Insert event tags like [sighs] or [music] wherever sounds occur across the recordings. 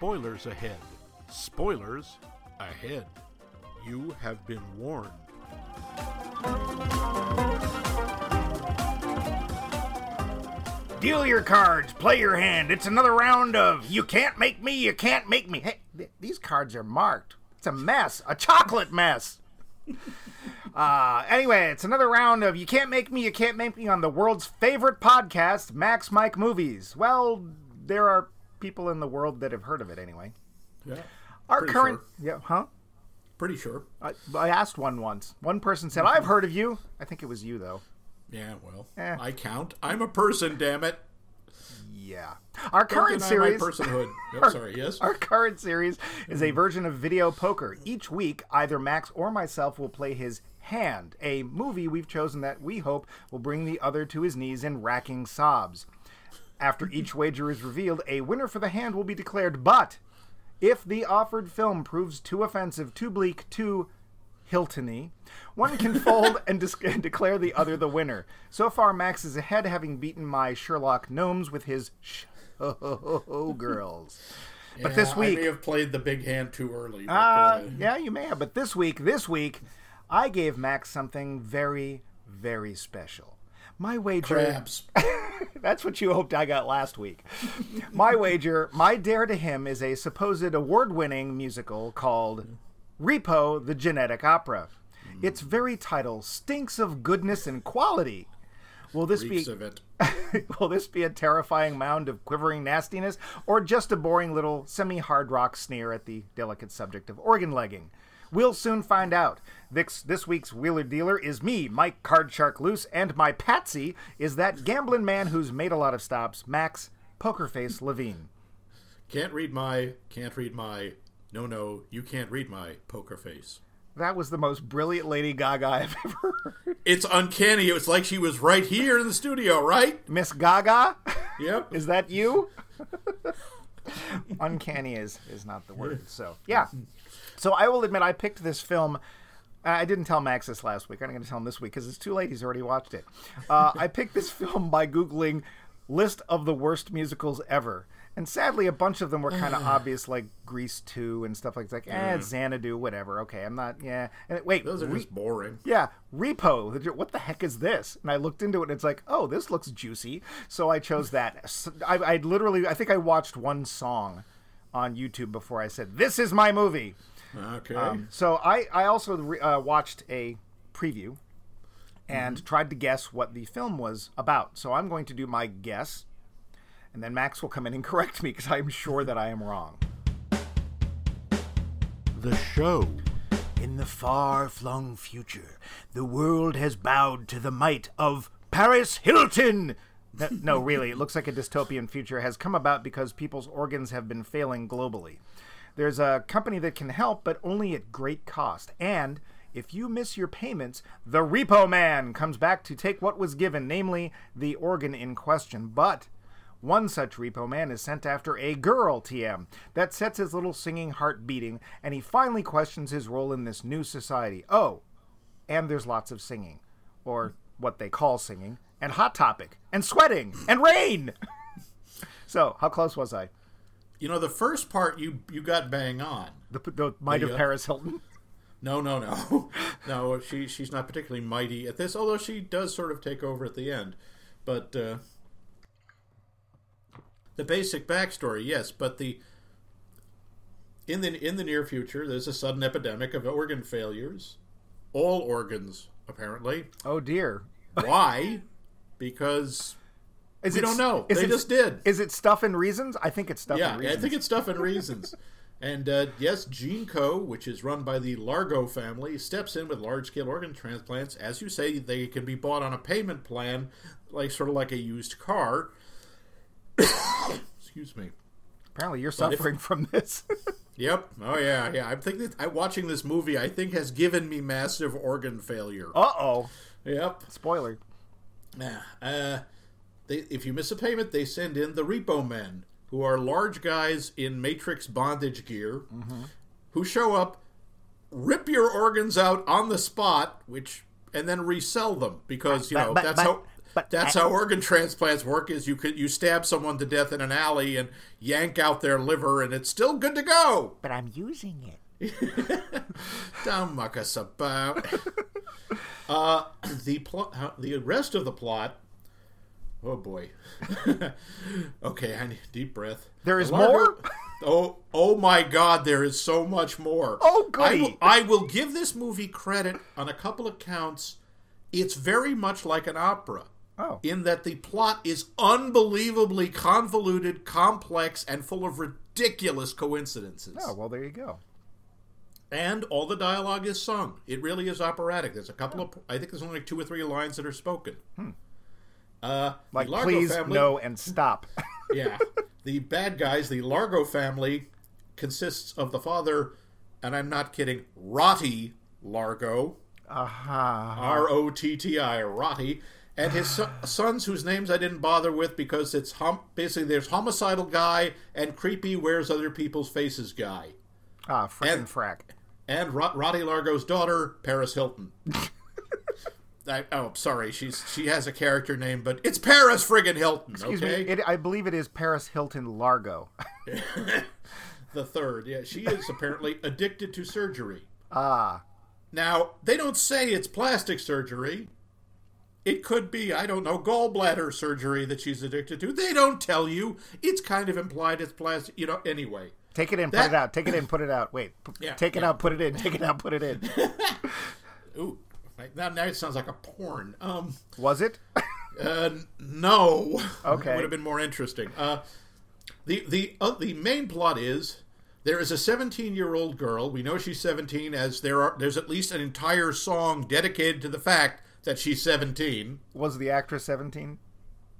spoilers ahead. Spoilers ahead. You have been warned. Deal your cards, play your hand. It's another round of You Can't Make Me, You Can't Make Me. Hey, th- these cards are marked. It's a mess, a chocolate mess. [laughs] Uh, anyway, it's another round of You Can't Make Me, You Can't Make Me on the world's favorite podcast, Max Mike Movies. Well, there are people in the world that have heard of it anyway. Yeah. Our current. sure. Yeah, huh? Pretty sure. I, I asked one once. One person said, I've heard of you. I think it was you, though. Yeah, well, Eh. I count. I'm a person, damn it. Yeah. Our Don't current series. my personhood. [laughs] Yep, sorry, yes. Our current series is a version of video poker. Each week, either Max or myself will play his hand, a movie we've chosen that we hope will bring the other to his knees in racking sobs. After each wager is revealed, a winner for the hand will be declared, but if the offered film proves too offensive, too bleak, too Hiltony, one can [laughs] fold and, dis- and declare the other the winner. So far, Max is ahead, having beaten my Sherlock gnomes with his show girls. But this week, I may have played the big hand too early. Uh, uh, yeah, you may have. But this week, this week, I gave Max something very, very special. My wager. crabs. [laughs] That's what you hoped I got last week. My wager, my dare to him is a supposed award winning musical called Repo the Genetic Opera. Its very title stinks of goodness and quality. Will this Reeks be [laughs] will this be a terrifying mound of quivering nastiness or just a boring little semi-hard rock sneer at the delicate subject of organ legging? We'll soon find out. This, this week's Wheeler Dealer is me, Mike Card Shark Loose, and my patsy is that gambling man who's made a lot of stops, Max Pokerface Levine. Can't read my. Can't read my. No, no, you can't read my poker face. That was the most brilliant Lady Gaga I've [laughs] ever heard. It's uncanny. It was like she was right here in the studio, right? Miss Gaga? Yep. [laughs] Is that you? [laughs] Uncanny is is not the word. So yeah. So I will admit I picked this film. I didn't tell Max this last week. I'm going to tell him this week because it's too late. He's already watched it. Uh, I picked this [laughs] film by googling list of the worst musicals ever, and sadly, a bunch of them were kind of obvious, like Grease two and stuff like that. Like, eh, Xanadu, whatever. Okay, I'm not. Yeah. And wait, Those are Re- just boring. yeah, Repo. What the heck is this? And I looked into it, and it's like, oh, this looks juicy. So I chose that. I I literally, I think I watched one song on YouTube before I said, "This is my movie." Okay. Um, so I, I also re- uh, watched a preview and tried to guess what the film was about. So I'm going to do my guess, and then Max will come in and [laughs] correct me because I'm sure that I am wrong. The show. In the far flung future, the world has bowed to the might of Paris Hilton. No, no, really, it looks like a dystopian future has come about because people's organs have been failing globally. There's a company that can help, but only at great cost. And if you miss your payments, the Repo Man comes back to take what was given, namely the organ in question. But one such repo man is sent after a girl, TM, that sets his little singing heart beating, and he finally questions his role in this new society. Oh, and there's lots of singing, or what they call singing, and Hot Topic, and sweating, and rain! [laughs] so, how close was I? You know, the first part you you got bang on. The, the might of Yeah. Paris Hilton? No, no, no, [laughs] no. She she's not particularly mighty at this, although she does sort of take over at the end. But uh, the basic backstory, yes. But the in the in the near future, there's a sudden epidemic of organ failures, all organs apparently. Oh dear. Why? because Is we it- don't know. is They it- just did. Is it Stuff and Reasons? I think it's Stuff Yeah, and reasons. I think it's Stuff and Reasons. [laughs] and uh, yes, Gene Co., which is run by the Largo family, steps in with large scale organ transplants. As you say, they can be bought on a payment plan, like sort of like a used car. [coughs] Excuse me. Apparently, you're But if- suffering from this. [laughs] Yep. Oh yeah, yeah. I'm thinking. I watching this movie. I think has given me massive organ failure. uh oh. Yep. Spoiler. Yeah. Uh, they, if you miss a payment, they send in the repo men, who are large guys in Matrix bondage gear, who show up, rip your organs out on the spot, which and then resell them because you But- know but- that's but- how That's how organ transplants work. Is you could you stab someone to death in an alley and yank out their liver, and it's still good to go. But I'm using it. [laughs] Don't muck us about. [laughs] uh, the plot, the rest of the plot. Oh boy. [laughs] okay, I need deep breath. There is more? Oh, oh my God! There is so much more. Oh, I will, I will give this movie credit on a couple of counts. It's very much like an opera Oh. in that the plot is unbelievably convoluted, complex, and full of ridiculous coincidences. Oh, well, there you go. And all the dialogue is sung. It really is operatic. There's a couple of, I think there's only like two or three lines that are spoken. Hmm. Uh. Like, Largo please, family, no, and stop. [laughs] yeah. The bad guys, the Largo family, consists of the father, and I'm not kidding, Rotti Largo, Aha. R O T T I, Rotti, and his so- [sighs] sons, whose names I didn't bother with because it's hom- basically there's homicidal guy and creepy wears other people's faces guy, Ah, frickin' And- frack. and Rot- Rotti Largo's daughter, Paris Hilton. [laughs] I, oh, sorry, she's she has a character name, but it's Paris friggin' Hilton. Excuse okay, me. It, I believe it is Paris Hilton Largo. [laughs] the third. Yeah, she is apparently addicted to surgery. ah. Now, they don't say it's plastic surgery. It could be, I don't know, gallbladder surgery that she's addicted to. They don't tell you. It's kind of implied it's plastic, you know, anyway. Take it in, put it out. Take it in, put it out. Wait. P- [laughs] Yeah, take it yeah. out, put it in. Take it out, put it in. [laughs] Ooh, like, now, now it sounds like a porn. Um, Was it? [laughs] uh, no. Okay. Would have been more interesting. Uh, the the uh, the main plot is there is a 17 year old girl. We know she's 17 as there are there's at least an entire song dedicated to the fact that she's 17. Was the actress 17?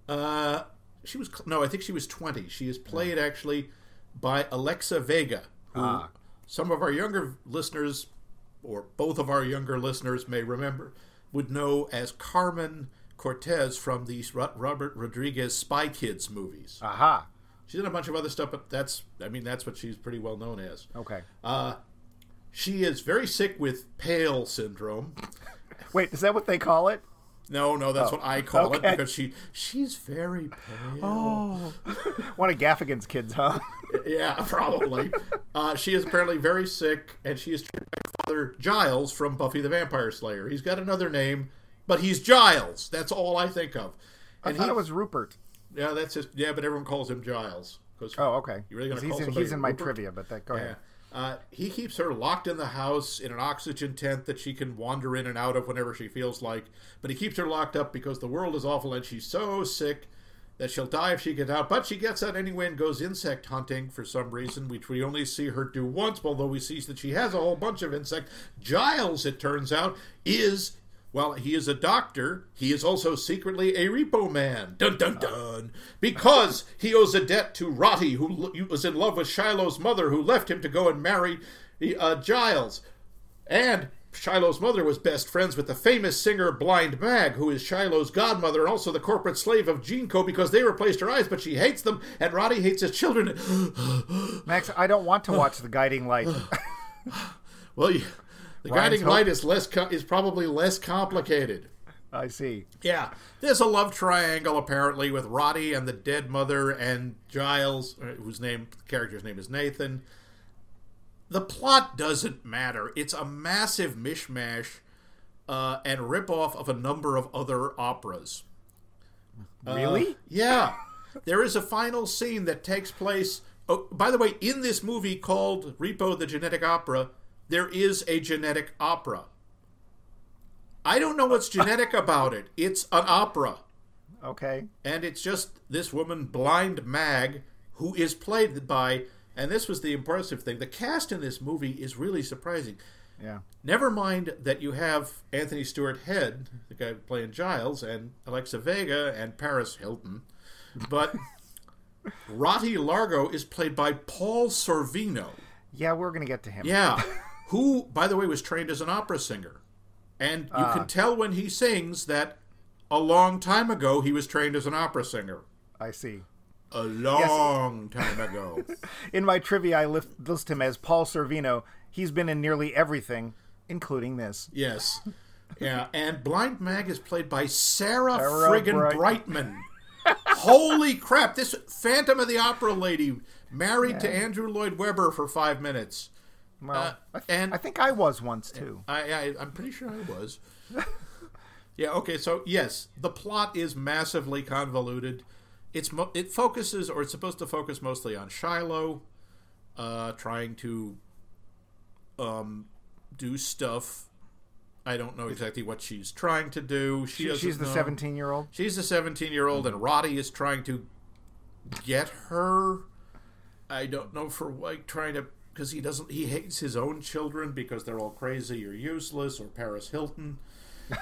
Uh, she was no, I think she was 20. She is played actually by Alexa Vega, who Ah. some of our younger listeners, or both of our younger listeners, may remember, would know as Carmen Cortez from these Robert Rodriguez Spy Kids movies. Aha. She's in a bunch of other stuff, but that's I mean that's what she's pretty well known as. Okay. Uh, she is very sick with pale syndrome. Wait, is that what they call it? No, no, that's what I call it because she she's very pale. Oh. [laughs] One of Gaffigan's kids, huh? [laughs] Yeah, probably. uh, she is apparently very sick, and she is treated by Father Giles from Buffy the Vampire Slayer. He's got another name, but he's Giles. That's all I think of. I And thought he, it was Rupert. yeah, that's his. Yeah, but everyone calls him Giles. 'cause- Oh, okay. You really gonna he's call in, he's in my Rupert? trivia, but that go Yeah. ahead. Uh, he keeps her locked in the house in an oxygen tent that she can wander in and out of whenever she feels like. But he keeps her locked up because the world is awful and she's so sick that she'll die if she gets out. But she gets out anyway and goes insect hunting for some reason, which we only see her do once, although we see that she has a whole bunch of insects. Giles, it turns out, is. Well, he is a doctor. He is also secretly a repo man. Dun dun dun. Because he owes a debt to Rotti, who was in love with Shiloh's mother, who left him to go and marry uh, Giles. And Shiloh's mother was best friends with the famous singer Blind Mag, who is Shiloh's godmother and also the corporate slave of Gene Co. because they replaced her eyes, but she hates them, and Rotti hates his children. Max, I don't want to watch The Guiding Light. [sighs] well, you, the Ryan's guiding hope- light is less co- is probably less complicated. I see. Yeah, there's a love triangle apparently with Rotti and the dead mother and Giles, uh, whose name the character's name is Nathan. The plot doesn't matter. It's a massive mishmash uh, and ripoff of a number of other operas. Really? Yeah, there is a final scene that takes place. Oh, by the way, in this movie called Repo the Genetic Opera, there is a genetic opera. I don't know what's genetic about it. It's an opera. okay. And it's just this woman, Blind Mag, who is played by, and this was the impressive thing, the cast in this movie is really surprising. Yeah. Never mind that you have Anthony Stewart Head, the guy playing Giles, and Alexa Vega and Paris Hilton, but [laughs] Rotti Largo is played by Paul Sorvino. Yeah, we're going to get to him. Yeah, [laughs] who, by the way, was trained as an opera singer. And you Ah. can tell when he sings that a long time ago he was trained as an opera singer. I see. A long time ago. [laughs] In my trivia, I list, list him as Paul Sorvino. He's been in nearly everything, including this. yes. [laughs] Yeah, and Blind Mag is played by Sarah, Sarah friggin' Brightman. [laughs] Holy crap! This Phantom of the Opera lady married to Andrew Lloyd Webber for five minutes. Well, Uh, I, th- and- I think I was once too. I, I I'm pretty sure I was. [laughs] yeah. Okay. So yes, the plot is massively convoluted. It's mo- it focuses, or it's supposed to focus mostly on Shiloh, uh, trying to um, do stuff. I don't know exactly what she's trying to do. She She- she's the know. 17 year old. She's the 17 year old, and Rotti is trying to get her. I don't know for like trying to because he doesn't he hates his own children because they're all crazy or useless or Paris Hilton. [laughs]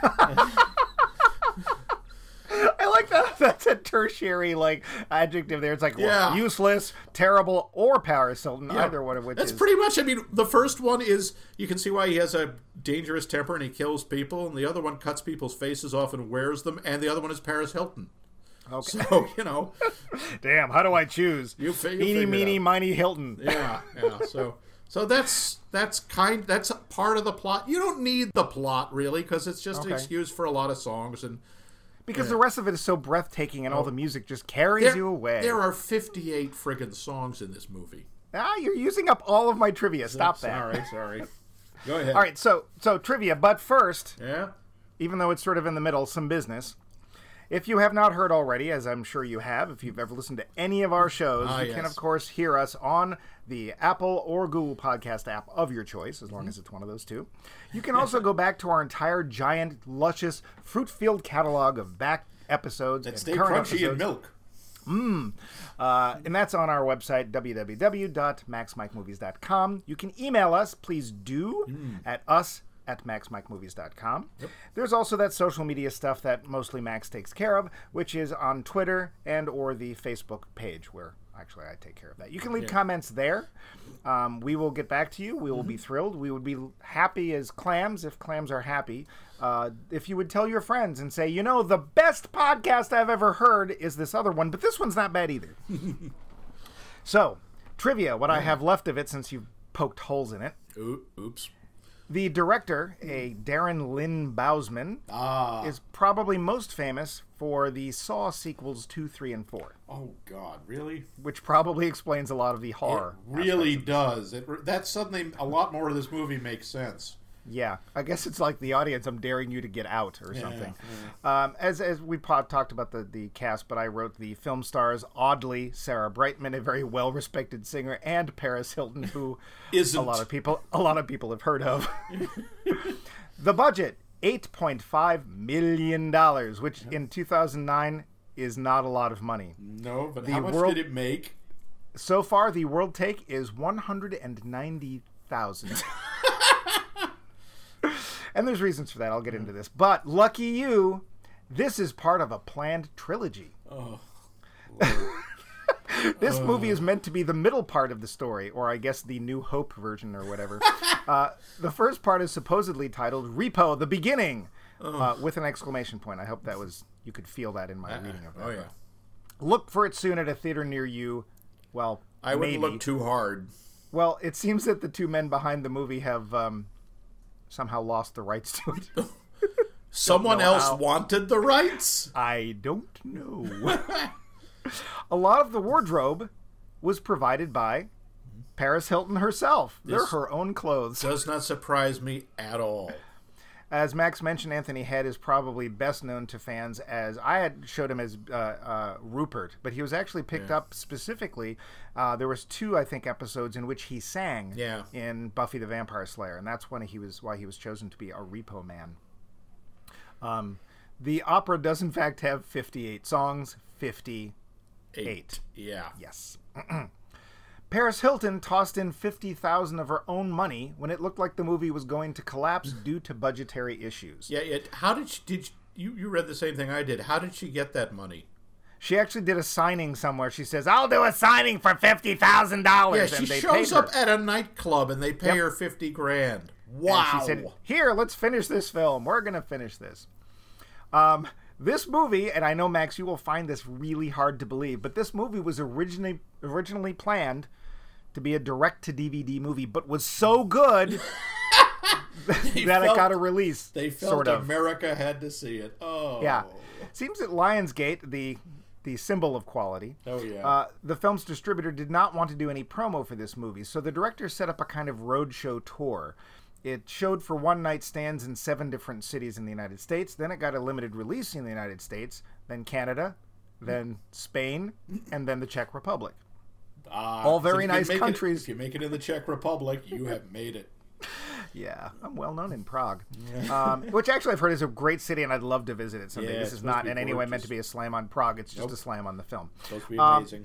I like that. That's a tertiary like adjective there. It's like well, Yeah. useless, terrible, or Paris Hilton. Either one of which That's is pretty much. I mean, the first one is you can see why he has a dangerous temper and he kills people, and the other one cuts people's faces off and wears them, and the other one is Paris Hilton. Okay. So [laughs] you know, Damn, how do I choose? You fi- you Eeny, meeny, miny, Hilton. yeah, yeah. So so that's that's kind that's a part of the plot. You don't need the plot really because it's just an excuse for a lot of songs and. Because the rest of it is so breathtaking and all the music just carries There, you away. there are 58 friggin' songs in this movie. ah, you're using up all of my trivia. Stop that. Sorry, [laughs] sorry. Go ahead. All right, so so trivia, but first, Yeah. even though it's sort of in the middle, some business. If you have not heard already, as I'm sure you have, if you've ever listened to any of our shows, Ah, you can, of course, hear us on the Apple or Google podcast app of your choice, as long Mm-hmm. as it's one of those two. You can also go back to our entire giant, luscious, fruit filled catalog of back episodes And and stay current crunchy episodes. and milk. Uh, and that's on our website, www.maxmikemovies.com. You can email us, please do, at us at maxmikemovies.com. There's also that social media stuff that mostly Max takes care of, which is on Twitter and or the Facebook page where actually I take care of that. You can leave comments there. Um, we will get back to you. We will be thrilled. We would be happy as clams if clams are happy. Uh, if you would tell your friends and say, you know, the best podcast I've ever heard is this other one, but this one's not bad either. [laughs] So, trivia, what I have left of it since you've poked holes in it. Oops. The director, a Darren Lynn Bousman, Ah. is probably most famous for the Saw sequels 2, 3, and 4, Oh God, really? which probably explains a lot of the horror. It really does. It, that's suddenly a lot more of this movie makes sense. Yeah, I guess it's like the audience. I'm daring you to get out or something. Um, as as we talked about the the cast, but I wrote the film stars oddly Sarah Brightman, a very well respected singer, and Paris Hilton, who [laughs] Isn't a lot of people a lot of people have heard of. [laughs] the budget eight point five million dollars, which in two thousand nine is not a lot of money. no? But The how much world- did it make? So far, the world take is one hundred and ninety thousand. [laughs] and there's reasons for that. I'll get into this. But lucky you, this is part of a planned trilogy. Oh, [laughs] This movie is meant to be the middle part of the story, or I guess the New Hope version, or whatever. [laughs] uh, the first part is supposedly titled "Repo: The Beginning," uh, with an exclamation point. I hope that was you could feel that in my reading of that. oh yeah. Look for it soon at a theater near you. Well, I wouldn't maybe. look too hard. Well, it seems that the two men behind the movie have um, somehow lost the rights to it. [laughs] Someone else how. wanted the rights. I don't know. [laughs] a lot of the wardrobe was provided by Paris Hilton herself. They're her own clothes. Does not surprise me at all. As Max mentioned, Anthony Head is probably best known to fans as I had showed him as uh, uh, Rupert, but he was actually picked up specifically. Uh, there was two, I think, episodes in which he sang Yeah. in Buffy the Vampire Slayer, and that's when he was why he was chosen to be a Repo Man. Um, the opera does in fact have 58 songs. 58. Eight. Yeah. Yes. [clears throat] Paris Hilton tossed in 50,000 of her own money when it looked like the movie was going to collapse due to budgetary issues. Yeah. It, how did she? Did you? You read the same thing I did. How did she get that money? She actually did a signing somewhere. She says, "I'll do a signing for fifty thousand dollars." Yeah, she shows up at a nightclub and they pay her fifty grand. Wow. And she said, "Here, let's finish this film. We're gonna finish this." Um, this movie, and I know Max, you will find this really hard to believe, but this movie was originally originally planned to be a direct to DVD movie, but was so good [laughs] that it got a release. They felt sort of. America had to see it. Oh, Yeah. Seems that Lionsgate, the the symbol of quality, Oh yeah. uh, the film's distributor did not want to do any promo for this movie, so the director set up a kind of roadshow tour. It showed for one night stands in seven different cities in the United States. Then it got a limited release in the United States, then Canada, then Spain, and then the Czech Republic. Ah, all very nice make it- countries. if you make it in the Czech Republic, you have made it. [laughs] Yeah, I'm well known in Prague, um, which actually I've heard is a great city, and I'd love to visit it someday. Yeah, this is not in any way meant to be a slam on Prague. It's just Nope. a slam on the film. It's Supposed to be Um, amazing.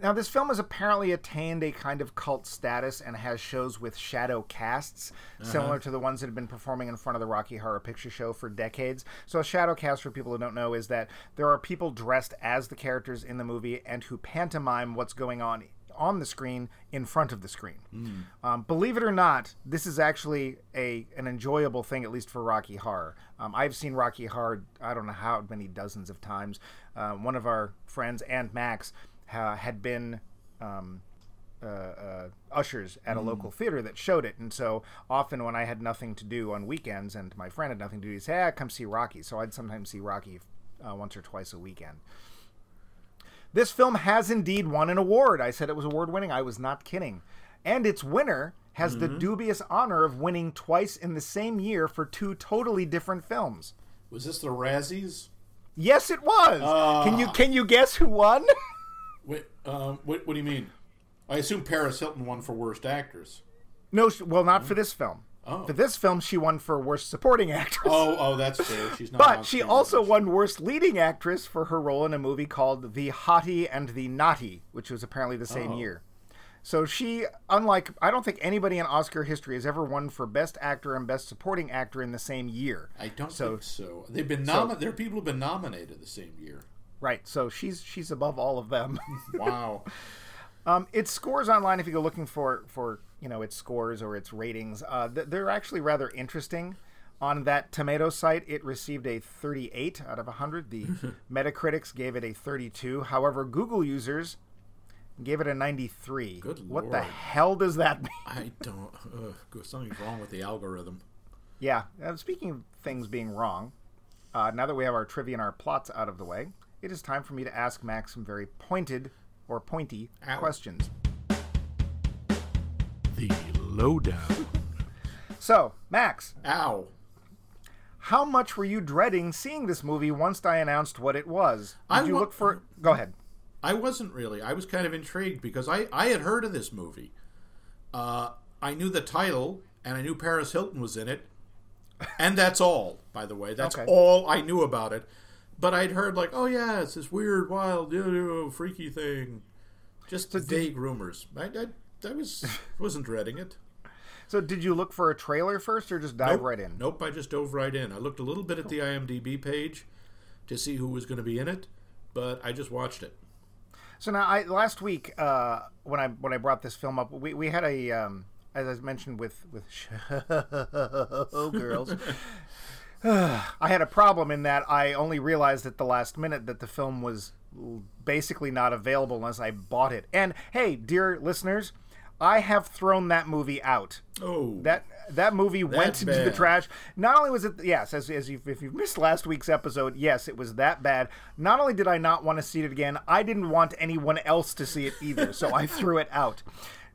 Now, this film has apparently attained a kind of cult status and has shows with shadow casts, similar to the ones that have been performing in front of the Rocky Horror Picture Show for decades. So, a shadow cast, for people who don't know, is that there are people dressed as the characters in the movie and who pantomime what's going on on the screen in front of the screen. Um, believe it or not, this is actually a an enjoyable thing, at least for Rocky Horror. Um, I've seen Rocky Horror, I don't know how many dozens of times. Uh, one of our friends, and Max, ha- had been um, uh, uh, ushers at a local theater that showed it, and so often when I had nothing to do on weekends, and my friend had nothing to do, he'd say, "Ah, come see Rocky." So I'd sometimes see Rocky uh, once or twice a weekend. This film has indeed won an award. I said it was award winning. I was not kidding. And its winner has the dubious honor of winning twice in the same year for two totally different films. Was this the Razzies? Yes, it was. can you can you guess who won? [laughs] Um, what, what do you mean? I assume Paris Hilton won for worst actress. no, sh- well, not for this film. Oh. For this film, she won for worst supporting actress. Oh, oh, that's fair. [laughs] She's not. But she also much. won Worst Leading Actress for her role in a movie called The Hottie and the Naughty, which was apparently the same Oh. year. So she, unlike, I don't think anybody in Oscar history has ever won for Best Actor and Best Supporting Actor in the same year. I don't so- think so. They've been nominated. there are people who've been nominated the same year. Right. So she's she's above all of them. [laughs] Wow. Um, its scores online, if you go looking for for you know its scores or its ratings, uh, th- they're actually rather interesting. On that tomato site, it received a 38 out of 100. The [laughs] Metacritics gave it a 32. However, Google users gave it a 93. Good What the hell does that [laughs] mean? I don't. Ugh, something's wrong with the algorithm. Yeah. Uh, speaking of things being wrong, uh, now that we have our trivia and our plots out of the way, it is time for me to ask Max some very pointed or pointy Ow. questions. The lowdown. So, Max, Ow. How much were you dreading seeing this movie once I announced what it was? Did I you wa- look for? Go ahead. I wasn't really. I was kind of intrigued because I, I had heard of this movie. Uh, I knew the title and I knew Paris Hilton was in it. And that's all, by the way. That's Okay. all I knew about it. But I'd heard, like, oh, yeah, it's this weird, wild, you know, freaky thing. Just vague rumors. I, I, I was, [laughs] wasn't dreading it. So, did you look for a trailer first, or just dive Nope. right in? Nope, I just dove right in. I looked a little bit at the IMDb page to see who was going to be in it, but I just watched it. So now, I last week uh, when I when I brought this film up, we, we had a um, as I mentioned with with [laughs] oh girls. [sighs] I had a problem in that I only realized at the last minute that the film was basically not available unless I bought it. And hey, dear listeners, I have thrown that movie out. Oh, That that movie went That's into the trash. Not only was it yes, as, as you if you missed last week's episode, yes, it was that bad. Not only did I not want to see it again, I didn't want anyone else to see it either, so I [laughs] threw it out.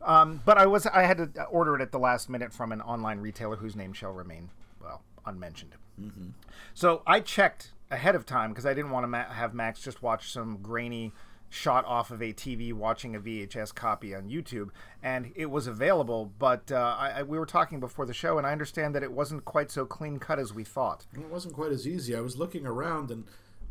Um, but I was I had to order it at the last minute from an online retailer whose name shall remain well unmentioned. So I checked ahead of time because I didn't want to ma- have Max just watch some grainy shot off of a TV watching a VHS copy on YouTube, and it was available. But uh, I, I, we were talking before the show, and I understand that it wasn't quite so clean cut as we thought. It wasn't quite as easy. I was looking around and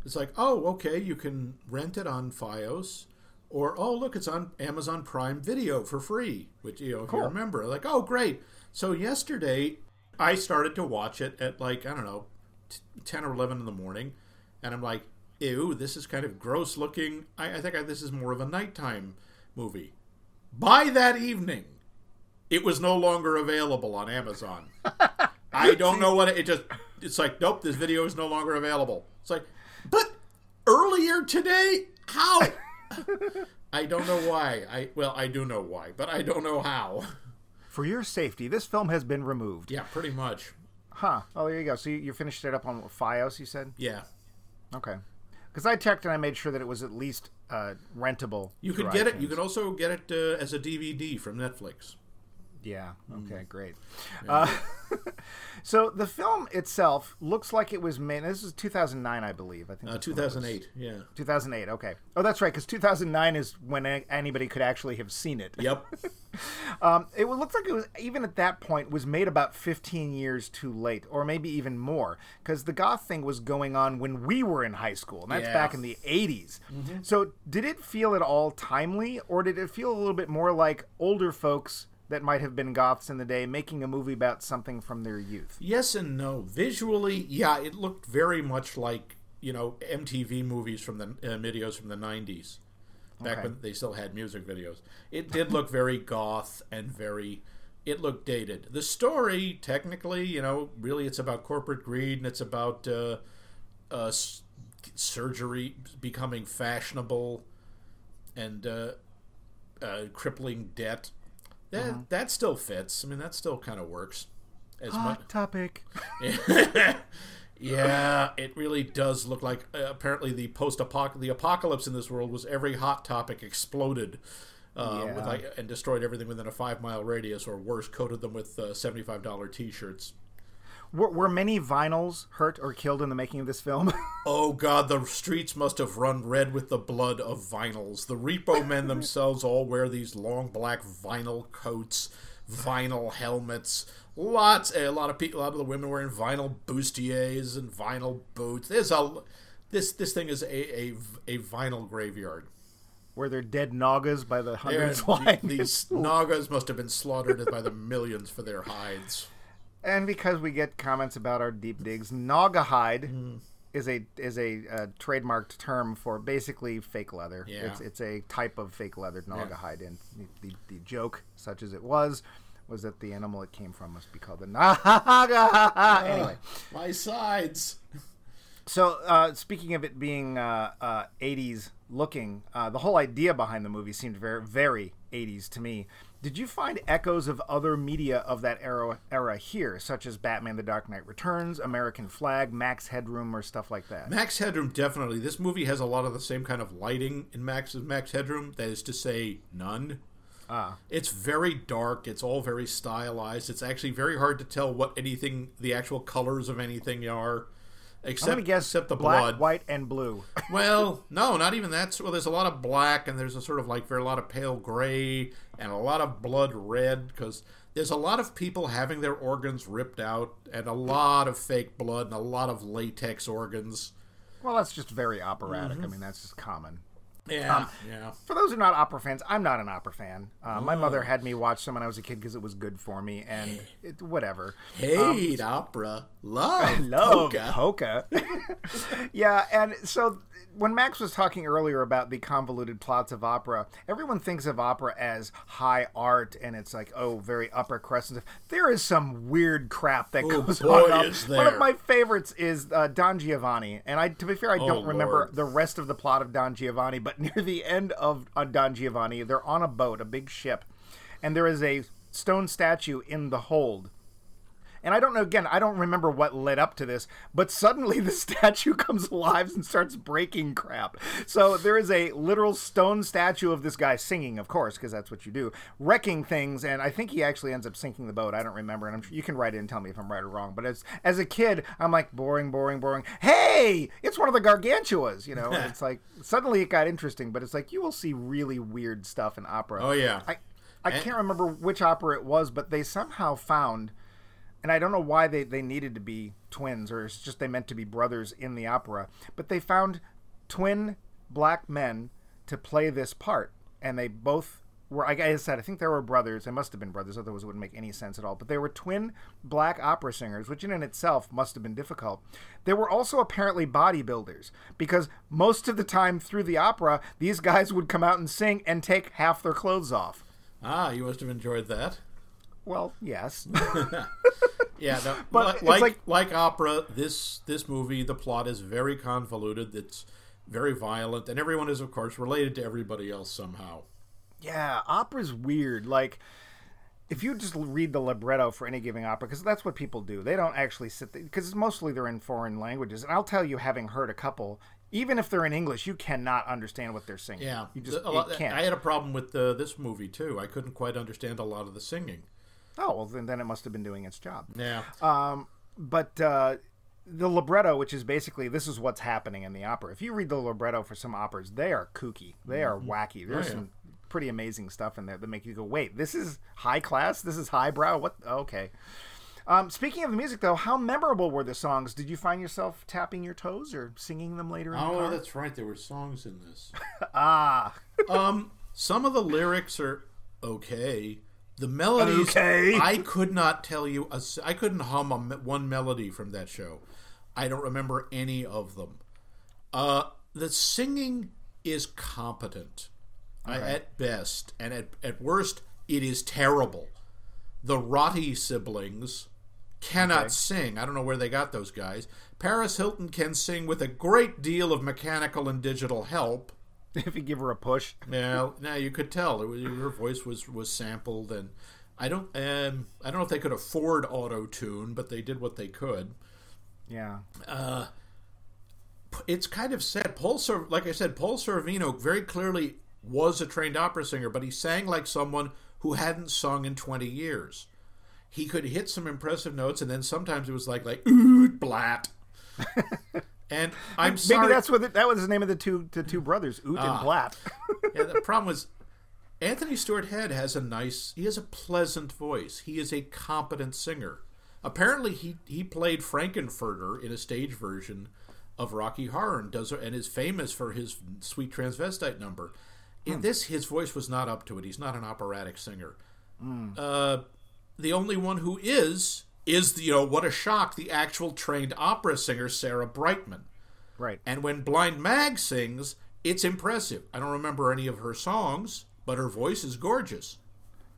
it's like, oh, okay, you can rent it on FiOS, or oh, look, it's on Amazon Prime Video for free. Which you know, if Cool. you remember, like, oh, great. So yesterday, I started to watch it at like I don't know, t- ten or eleven in the morning, and I'm like, ew, this is kind of gross looking. I, I think I, this is more of a nighttime movie. By that evening, it was no longer available on Amazon. [laughs] I don't know what it, it just. It's like, nope, this video is no longer available. It's like, but earlier today, how? [laughs] I don't know why. I well, I do know why, but I don't know how. For your safety, this film has been removed. Yeah, pretty much. Huh. Oh, there you go. So you, you finished it up on FiOS, you said? Yeah. Okay. Because I checked and I made sure that it was at least uh, rentable. You could get it. You could also get it uh, as a DVD from Netflix. Yeah. Mm. Okay. Great. Uh, [laughs] so the film itself looks like it was made. This is 2009, I believe. I think. Uh, that's when it was. 2008. Yeah. 2008. Okay. Oh, that's right. Because 2009 is when a- anybody could actually have seen it. Yep. [laughs] Um, it looks like it was even at that point was made about 15 years too late, or maybe even more, because the goth thing was going on when we were in high school, and that's Yeah. Mm-hmm. back in the 80s. So did it feel at all timely, or did it feel a little bit more like older folks that might have been goths in the day making a movie about something from their youth? yes and no. Visually, yeah, it looked very much like you know MTV movies from the uh, videos from the 90s, back Okay. when they still had music videos. It did look very goth and very. It looked dated. The story, technically, you know, really, it's about corporate greed and it's about uh, uh, surgery becoming fashionable and uh, uh, crippling debt. That that still fits. I mean, that still kind of works. As much. Hot topic. [laughs] yeah, it really does look like. Uh, apparently, the post apoc the apocalypse in this world was every hot topic exploded. Uh, with like, and destroyed everything within a five mile radius, or worse, coated them with uh, seventy five dollar t shirts. Were, were many vinyls hurt or killed in the making of this film? [laughs] Oh God, the streets must have run red with the blood of vinyls. The repo men themselves all wear these long black vinyl coats, vinyl helmets. Lots, eh, a lot of people, a lot of the women wearing vinyl bustiers and vinyl boots. There's a, this this thing is a a, a vinyl graveyard. Were there dead Naugas by the hundreds these naugas must have been slaughtered by the millions for their hides. And because we get comments about our deep digs, Naugahyde Mm. is a is a uh, trademarked term for basically fake leather. Yeah. It's it's a type of fake leather Nauga Yeah. hide, and the, the the joke, such as it was, was that the animal it came from must be called the Nauga. anyway, My sides. so uh, speaking of it being uh, uh, 80s looking, uh, the whole idea behind the movie seemed very very 80s to me. Did you find echoes of other media of that era era here, such as Batman: The Dark Knight Returns, American Flagg, Max Headroom, or stuff like that? Max Headroom definitely. This movie has a lot of the same kind of lighting in Max Max Headroom. That is to say, none. Ah. It's very dark. It's all very stylized. It's actually very hard to tell what anything, the actual colors of anything are, I'm except gonna guess except the black, blood. white, and blue. [laughs] Well, no, not even that. Well, there's a lot of black, and there's a sort of like very a lot of pale gray, and a lot of blood red because there's a lot of people having their organs ripped out, and a lot of fake blood, and a lot of latex organs. well, that's just very operatic. Mm-hmm. I mean, that's just common. Yeah, yeah. For those who are not opera fans, I'm not an opera fan. Uh, My mother had me watch some when I was a kid because it was good for me, and it, whatever. Hate opera, love, [laughs] Love polka. polka. [laughs] yeah, and so when Max was talking earlier about the convoluted plots of opera, everyone thinks of opera as high art, and it's like, oh, very upper crust and. There is some weird crap that Oh, goes boy, on. One of my favorites is uh, Don Giovanni, and I, to be fair, I don't Oh, remember Lord. the rest of the plot of Don Giovanni, but [laughs] near the end of uh, Don Giovanni, they're on a boat, a big ship, and there is a stone statue in the hold. And I don't know, again, I don't remember what led up to this, but suddenly [laughs] the statue comes alive and starts breaking crap. So there is a literal stone statue of this guy singing, of course, because that's what you do, wrecking things, and I think he actually ends up sinking the boat. I don't remember, and I'm sure you can write in and tell me if I'm right or wrong. But as as a kid, I'm like boring, boring, boring. Hey, it's one of the gargantuas, you know. it's [laughs] like suddenly it got interesting, but it's like you will see really weird stuff in opera. Oh yeah, I I can't remember which opera it was, but they somehow found, and I don't know why they, they needed to be twins or it's just they meant to be brothers in the opera, but they found twin black men to play this part, and they both were. Like I said, I think they were brothers. They must have been brothers, otherwise it wouldn't make any sense at all. But they were twin black opera singers, which in and itself must have been difficult. They were also apparently bodybuilders because most of the time through the opera, these guys would come out and sing and take half their clothes off. ah, you must have enjoyed that. Well, yes. [laughs] Yeah, no, [laughs] But like, like- like opera, this this movie, the plot is very convoluted. It's very violent, and everyone is, of course, related to everybody else somehow. yeah, opera's weird. Like, if you just read the libretto for any given opera, because that's what people do, they don't actually sit because mostly they're in foreign languages. And I'll tell you, having heard a couple, even if they're in English, you cannot understand what they're singing. Yeah, you just a lot, can't. I had a problem with uh, this movie too. I couldn't quite understand a lot of the singing. Oh well, then, then it must have been doing its job. Yeah, Um, but uh, the libretto, which is basically this is what's happening in the opera. If you read the libretto for some operas, they are kooky, they are wacky. There's Oh, yeah. some pretty amazing stuff in there that make you go, "Wait, this is high class. This is highbrow." What? Okay. Um, speaking of the music, though, how memorable were the songs? Did you find yourself tapping your toes or singing them later in the Oh, car? that's right. There were songs in this. [laughs] ah, um, some of the lyrics are okay. The melodies, Okay. [laughs] I could not tell you. I couldn't hum a, one melody from that show. I don't remember any of them. Uh, the singing is competent I, at best, and at, at worst, it is terrible. The Rotti siblings cannot sing. I don't know where they got those guys. Paris Hilton can sing with a great deal of mechanical and digital help. [laughs] if you give her a push. Now, now you could tell was, her voice was was sampled, and I don't um, I don't know if they could afford auto tune, but they did what they could. Yeah. It's kind of sad. Paul, Sor- like I said, Paul Sorvino very clearly was a trained opera singer, but he sang like someone who hadn't sung in twenty years. He could hit some impressive notes, and then sometimes it was like like ooh blat. [laughs] and [laughs] I'm sorry. Maybe that's what it, that was the name of the two the two brothers, Oot Ah. and Blatt. [laughs] [laughs] yeah, the problem was Anthony Stewart Head has a nice, he has a pleasant voice. He is a competent singer. Apparently, he he played Frank-N-Furter in a stage version of Rocky Horror and does and is famous for his sweet transvestite number. In this, his voice was not up to it. He's not an operatic singer. Uh, the only one who is is the, you know what a shock the actual trained opera singer Sarah Brightman. right. And when Blind Mag sings, it's impressive. I don't remember any of her songs, but her voice is gorgeous.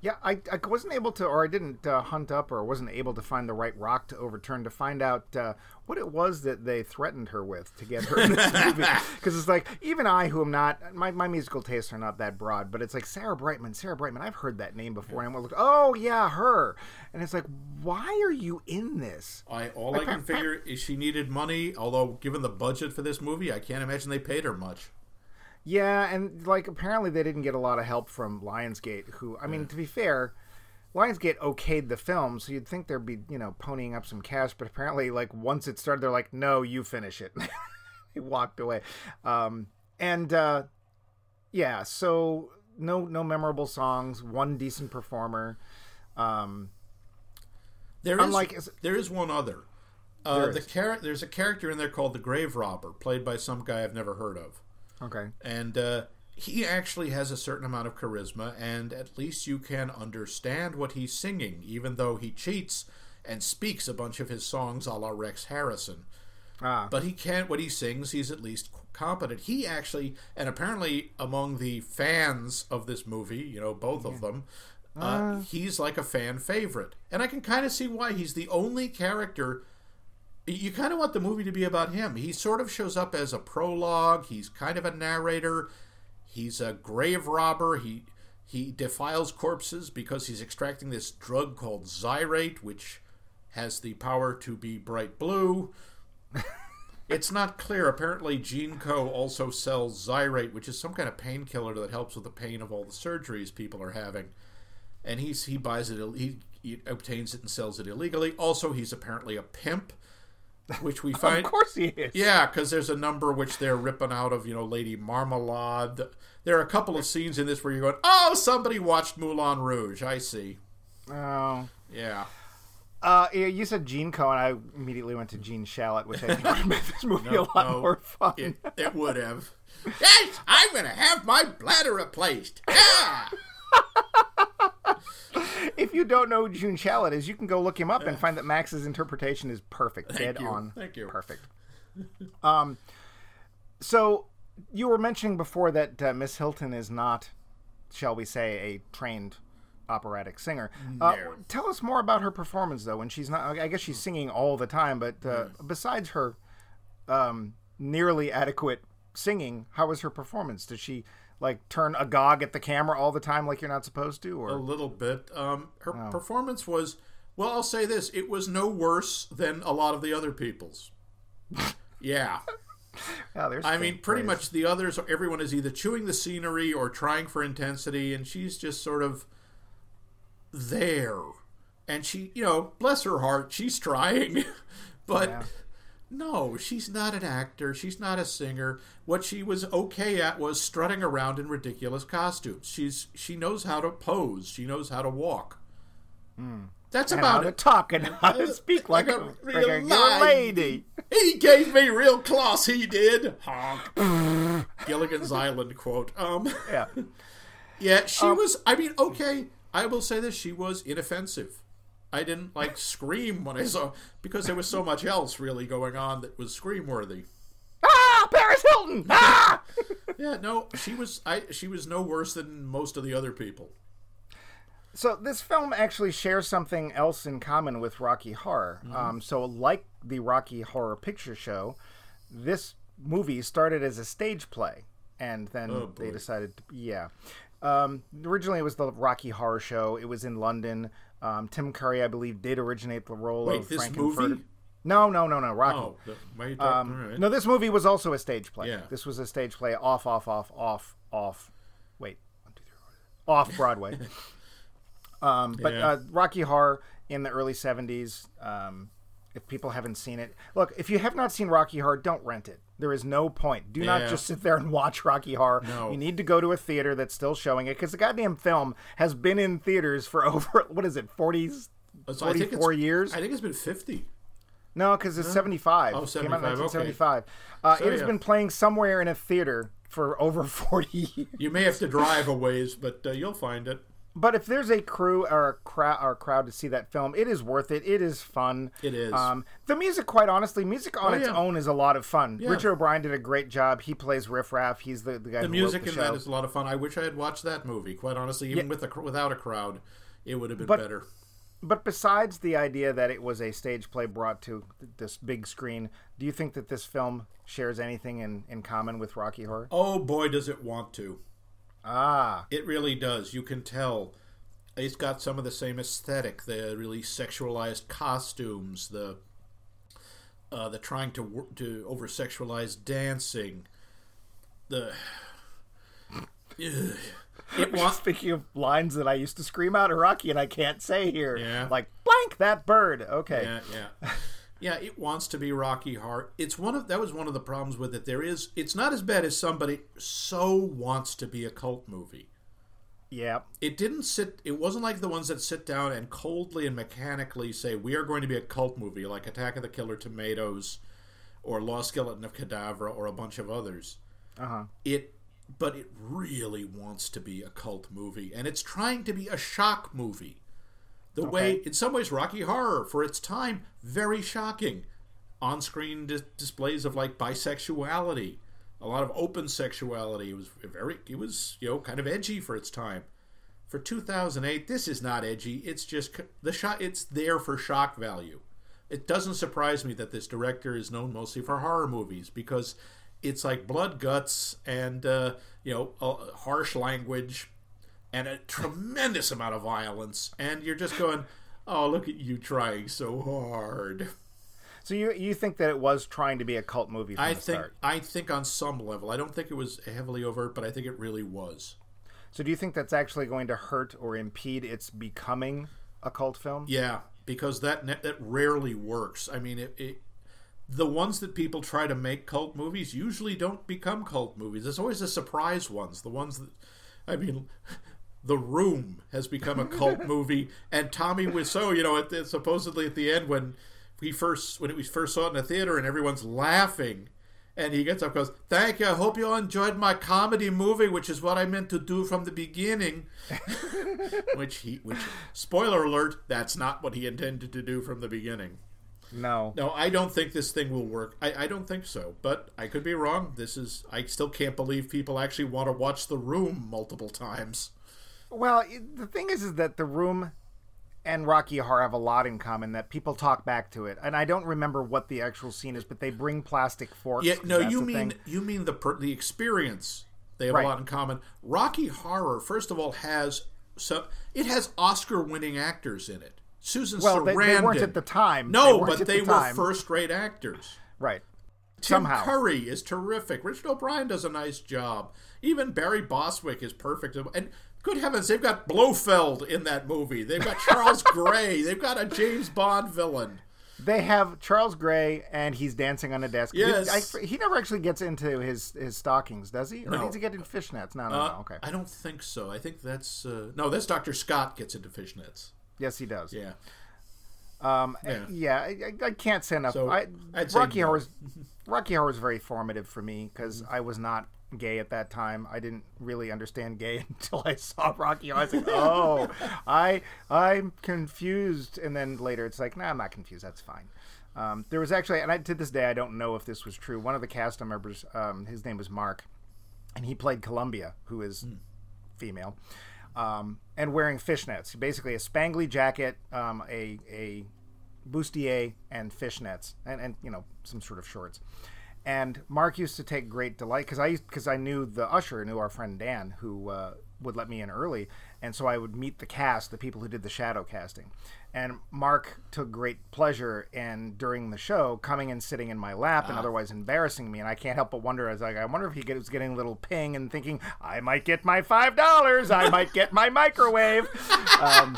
Yeah, I, I wasn't able to, or I didn't uh, hunt up, or wasn't able to find the right rock to overturn to find out uh, what it was that they threatened her with to get her in this [laughs] movie. Because it's like, even I, who am not, my, my musical tastes are not that broad, but it's like Sarah Brightman, Sarah Brightman, I've heard that name before. And I'm like, oh, yeah, her. And it's like, why are you in this? I all I can figure is she needed money. Although, given the budget for this movie, I can't imagine they paid her much. Yeah, and like apparently they didn't get a lot of help from Lionsgate, who I mean, to be fair, Lionsgate okayed the film, so you'd think there'd be, you know, ponying up some cash, but apparently like once it started they're like, "No, you finish it." [laughs] they walked away. Um and uh yeah, so no no memorable songs, one decent performer. Um There is Unlike- there is one other. Uh, There the char- there's a character in there called the Grave Robber, played by some guy I've never heard of. Okay. and uh, he actually has a certain amount of charisma, and at least you can understand what he's singing, even though he cheats and speaks a bunch of his songs a la Rex Harrison. Ah. But he can't. What he sings, he's at least competent. He actually, and apparently among the fans of this movie, you know, both of them, uh, he's like a fan favorite, and I can kind of see why. He's the only character you kind of want the movie to be about him. He sort of shows up as a prologue. He's kind of a narrator. He's a grave robber. He he defiles corpses because he's extracting this drug called Zydrate, which has the power to be bright blue. [laughs] it's not clear. Apparently, Gene Co. also sells Zydrate, which is some kind of painkiller that helps with the pain of all the surgeries people are having. And he's he buys it. He, he obtains it and sells it illegally. Also, he's apparently a pimp, which we [laughs] find. Of course he is. Yeah, because there's a number which they're ripping out of, you know, Lady Marmalade. There are a couple of scenes in this where you're going, oh, somebody watched Moulin Rouge. I see. Oh. Yeah. Uh, you said Gene Cohen. I immediately went to Gene Shalit, which I think would make this movie a lot no, more fun. It, it would have. Yes, I'm going to have my bladder replaced. Yeah. [laughs] if you don't know who Gene Shalit is, you can go look him up and find that Max's interpretation is perfect, dead you. on, Thank you. perfect. Um, so you were mentioning before that uh, Miss Hilton is not, shall we say, a trained operatic singer. Uh, tell us more about her performance, though. When she's not, I guess she's singing all the time, but uh, besides her um, nearly adequate singing, how was her performance? Did she like turn agog at the camera all the time like you're not supposed to? Or A little bit. Um, her performance was well. I'll say this: it was no worse than a lot of the other people's. [laughs] yeah, oh, I mean, pretty praise. much the others. Everyone is either chewing the scenery or trying for intensity, and she's just sort of there. And she, you know, bless her heart, she's trying, [laughs] but. Yeah. No, she's not an actor. She's not a singer. What she was okay at was strutting around in ridiculous costumes. She's she knows how to pose. She knows how to walk. That's Hmm. and how about to it. talk and how to speak like, like a, like real a lady. He gave me real class. He did. Honk. Gilligan's [laughs] Island quote. Um. Yeah. [laughs] Yeah, she Um, was. I mean, okay. I will say this: she was inoffensive. I didn't like scream when I saw because there was so much else really going on that was scream worthy. ah, Paris Hilton. [laughs] Ah. [laughs] Yeah, no, she was. I she was no worse than most of the other people. So this film actually shares something else in common with Rocky Horror. Mm-hmm. Um, so, like the Rocky Horror Picture Show, this movie started as a stage play, and then Oh, they decided, to, yeah. Um, originally, it was the Rocky Horror Show. It was in London. Um, Tim Curry, I believe, did originate the role Wait, of this Frank-N-Furter. movie? No, no, no, no. Rocky. Oh, the? Um, right. No, this movie was also a stage play. Yeah. This was a stage play off, off, off, off, off. Wait, one, two, three, four. off Broadway. [laughs] um, but Yeah. uh, Rocky Horror in the early '70s. Um, if people haven't seen it, look. If you have not seen Rocky Horror, don't rent it. There is no point. Do not just sit there and watch Rocky Horror. No. You need to go to a theater that's still showing it because the goddamn film has been in theaters for [laughs] over what is it, 40s, So I 44 years? I think it's been fifty. No, because it's 75. Oh, Came out in okay. 1975. Uh, So, it has yeah. been playing somewhere in a theater for over [laughs] 40 years. You may have to drive a ways, but uh, you'll find it. But if there's a crew or a crowd or a crowd to see that film, it is worth it. It is fun. It is. Um, the music, quite honestly, music on Oh, its yeah. own is a lot of fun. Yeah. Richard O'Brien did a great job. He plays Riff Raff. He's the, the guy The who music wrote in the show. that is a lot of fun. I wish I had watched that movie. Quite honestly, even with a, without a crowd, it would have been But- better. But besides the idea that it was a stage play brought to this big screen, do you think that this film shares anything in, in common with Rocky Horror? Oh boy, does it want to! Ah, It really does. You can tell. It's got some of the same aesthetic. The really sexualized costumes. The uh, the trying to to over sexualize dancing. The [sighs] it [laughs] Speaking of lines that I used to scream out at Rocky and I can't say here, Yeah. like blank that bird. Okay, Yeah, yeah. [laughs] Yeah, it wants to be Rocky Heart. It's one of that was one of the problems with it. There is it's not as bad as somebody so wants to be a cult movie. yeah, It didn't sit it wasn't like the ones that sit down and coldly and mechanically say we are going to be a cult movie like Attack of the Killer Tomatoes or Lost Skeleton of Cadavra or a bunch of others. uh huh. It but it really wants to be a cult movie and it's trying to be a shock movie. The way, in some ways, Rocky Horror for its time, very shocking. On-screen dis- displays of like bisexuality, a lot of open sexuality. It was very, it was you know kind of edgy for its time. For 2008, this is not edgy. It's just the shot. It's there for shock value. It doesn't surprise me that this director is known mostly for horror movies because it's like blood, guts, and uh, you know uh, harsh language and a tremendous amount of violence, and you're just going, "Oh, look at you trying so hard." So you you think that it was trying to be a cult movie from I the think, start? I think on some level, I don't think it was heavily overt, but I think it really was. So do you think that's actually going to hurt or impede its becoming a cult film? Yeah, because that that rarely works. I mean, it, it the ones that people try to make cult movies usually don't become cult movies. There's always the surprise ones. The ones that, I mean, The Room has become a cult [laughs] movie, and Tommy Wiseau, you know, at the, supposedly at the end when we first when we first saw it in the theater and everyone's laughing. And he gets up and goes, Thank you. I hope you all enjoyed my comedy movie, which is what I meant to do from the beginning. [laughs] which he, which, spoiler alert, that's not what he intended to do from the beginning. No. No, I don't think this thing will work. I, I don't think so, but I could be wrong. This is, I still can't believe people actually want to watch The Room multiple times. Well, the thing is, is that The Room and Rocky Horror have a lot in common. That people talk back to it, and I don't remember what the actual scene is, but they bring plastic forks. Yeah, no, you mean thing. you mean the per, the experience. They have Right. a lot in common. Rocky Horror, first of all, has so it has Oscar-winning actors in it. Susan Well, they, Sarandon. they weren't at the time. No, weren't but they the were first-rate actors. Right. Tim Somehow. Curry is terrific. Richard O'Brien does a nice job. Even Barry Bostwick is perfect. And good heavens, they've got Blofeld in that movie. They've got Charles [laughs] Gray. They've got a James Bond villain. They have Charles Gray, and he's dancing on a desk. Yes. I- he never actually gets into his, his stockings, does he? Or No. does he get in fishnets? No, no, Uh, no. Okay. I don't think so. I think that's uh, no. That's Doctor Scott gets into fishnets. Yes, he does. Yeah. Um, Yeah. yeah, I, I- can't say enough. So, I, [laughs] Rocky. Horror, Rocky Horror was very formative for me because Mm-hmm. I was not gay at that time. I didn't really understand gay [laughs] until I saw Rocky I was like, oh, [laughs] I I'm confused. And then later, it's like, nah, I'm not confused. That's fine. Um, there was actually, and I, to this day, I don't know if this was true. One of the cast members, um, his name was Mark, and he played Columbia, who is Hmm. female, um, and wearing fishnets. Basically, a spangly jacket, um, a a bustier, and fishnets, and and you know some sort of shorts. And Mark used to take great delight because I because I knew the usher, knew our friend Dan, who uh, would let me in early, and so I would meet the cast, the people who did the shadow casting. And Mark took great pleasure in during the show coming and sitting in my lap and otherwise embarrassing me. And I can't help but wonder, I was like, I wonder if he was getting a little ping and thinking, I might get my five dollars, I might get my microwave. [laughs] Um,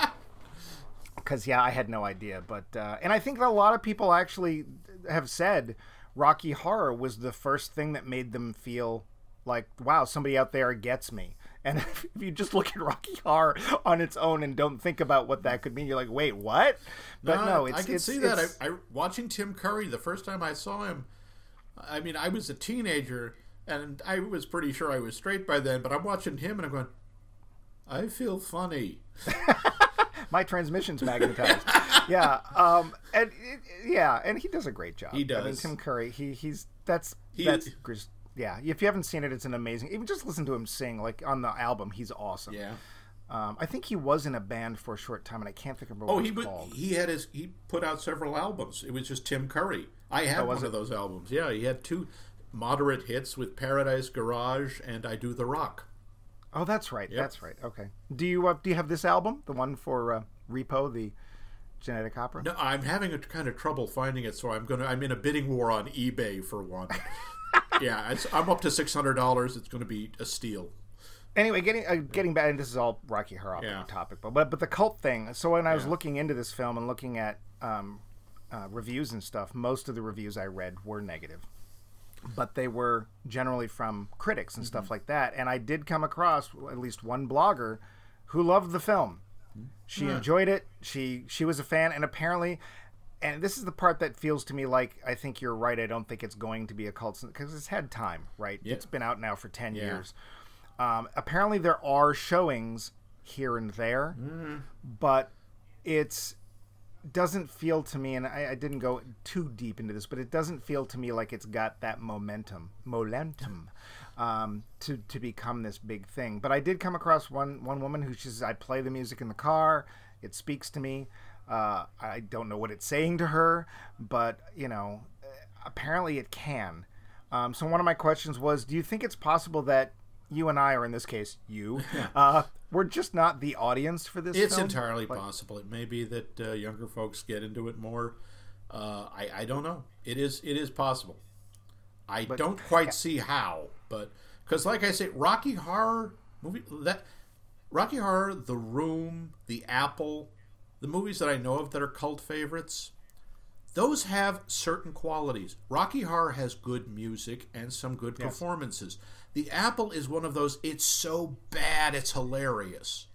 because yeah, I had no idea. But uh, and I think that a lot of people actually have said Rocky Horror was the first thing that made them feel like, wow, somebody out there gets me. And [laughs] if you just look at Rocky Horror on its own and don't think about what that could mean, you're like, wait, what? But no, it's I can it's, see that. it's- I, I watching Tim Curry the first time I saw him. I mean, I was a teenager and I was pretty sure I was straight by then. But I'm watching him and I'm going, I feel funny. [laughs] my transmission's magnetized. [laughs] yeah, um, and yeah, and he does a great job. He I mean, does. Tim Curry. He he's that's He- that's yeah. If you haven't seen it, it's an amazing. Even just listen to him sing, like on the album, he's awesome. Yeah. Um, I think he was in a band for a short time, and I can't think of what Oh, it he was he had his he put out several albums. It was just Tim Curry. I had Oh, one of those albums. Yeah, he had two moderate hits with Paradise Garage and I Do the Rock. Oh, that's right. That's right. Okay. Do you uh, do you have this album, the one for uh, Repo, the genetic opera? No, I'm having a kind of trouble finding it, so I'm gonna I'm in a bidding war on eBay for one. [laughs] yeah, it's, I'm up to six hundred dollars. It's going to be a steal. anyway, getting uh, getting back, and this is all Rocky Horror Yeah. topic, but, but but the cult thing. So when I was looking into this film and looking at um, uh, reviews and stuff, most of the reviews I read were negative, but they were generally from critics and Mm-hmm. stuff like that. And I did come across at least one blogger who loved the film. She enjoyed it. She she was a fan, and apparently. And this is the part that feels to me like I think you're right. I don't think it's going to be a cult because it's had time, right? It's been out now for ten years. Um, apparently, there are showings here and there, but it's doesn't feel to me, and I, I didn't go too deep into this, but it doesn't feel to me like it's got that momentum, momentum, um, to to become this big thing. But I did come across one one woman who says, "I play the music in the car. It speaks to me. Uh, I don't know what it's saying to her, but you know, apparently it can." Um, so one of my questions was, do you think it's possible that you and I, or in this case, you, [laughs] uh, we're just not the audience for this? It's film? entirely possible. It may be that uh, younger folks get into it more. Uh, I I don't know. It is it is possible. I don't quite see how, but because like I say, Rocky Horror movie that Rocky Horror, The Room, The Apple, the movies that I know of that are cult favorites. Those have certain qualities. Rocky Horror has good music and some good performances. The Apple is one of those, it's so bad, it's hilarious.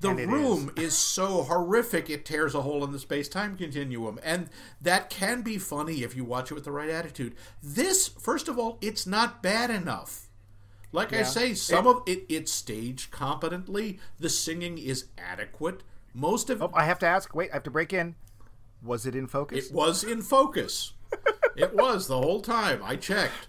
The Room is. so horrific, it tears a hole in the space time continuum. And that can be funny if you watch it with the right attitude. This, first of all, it's not bad enough. Like I say, some of it it's staged competently. The singing is adequate. Most of Oh, I have to ask. Wait, I have to break in. Was it in focus? it was in focus. [laughs] it was the whole time. I checked.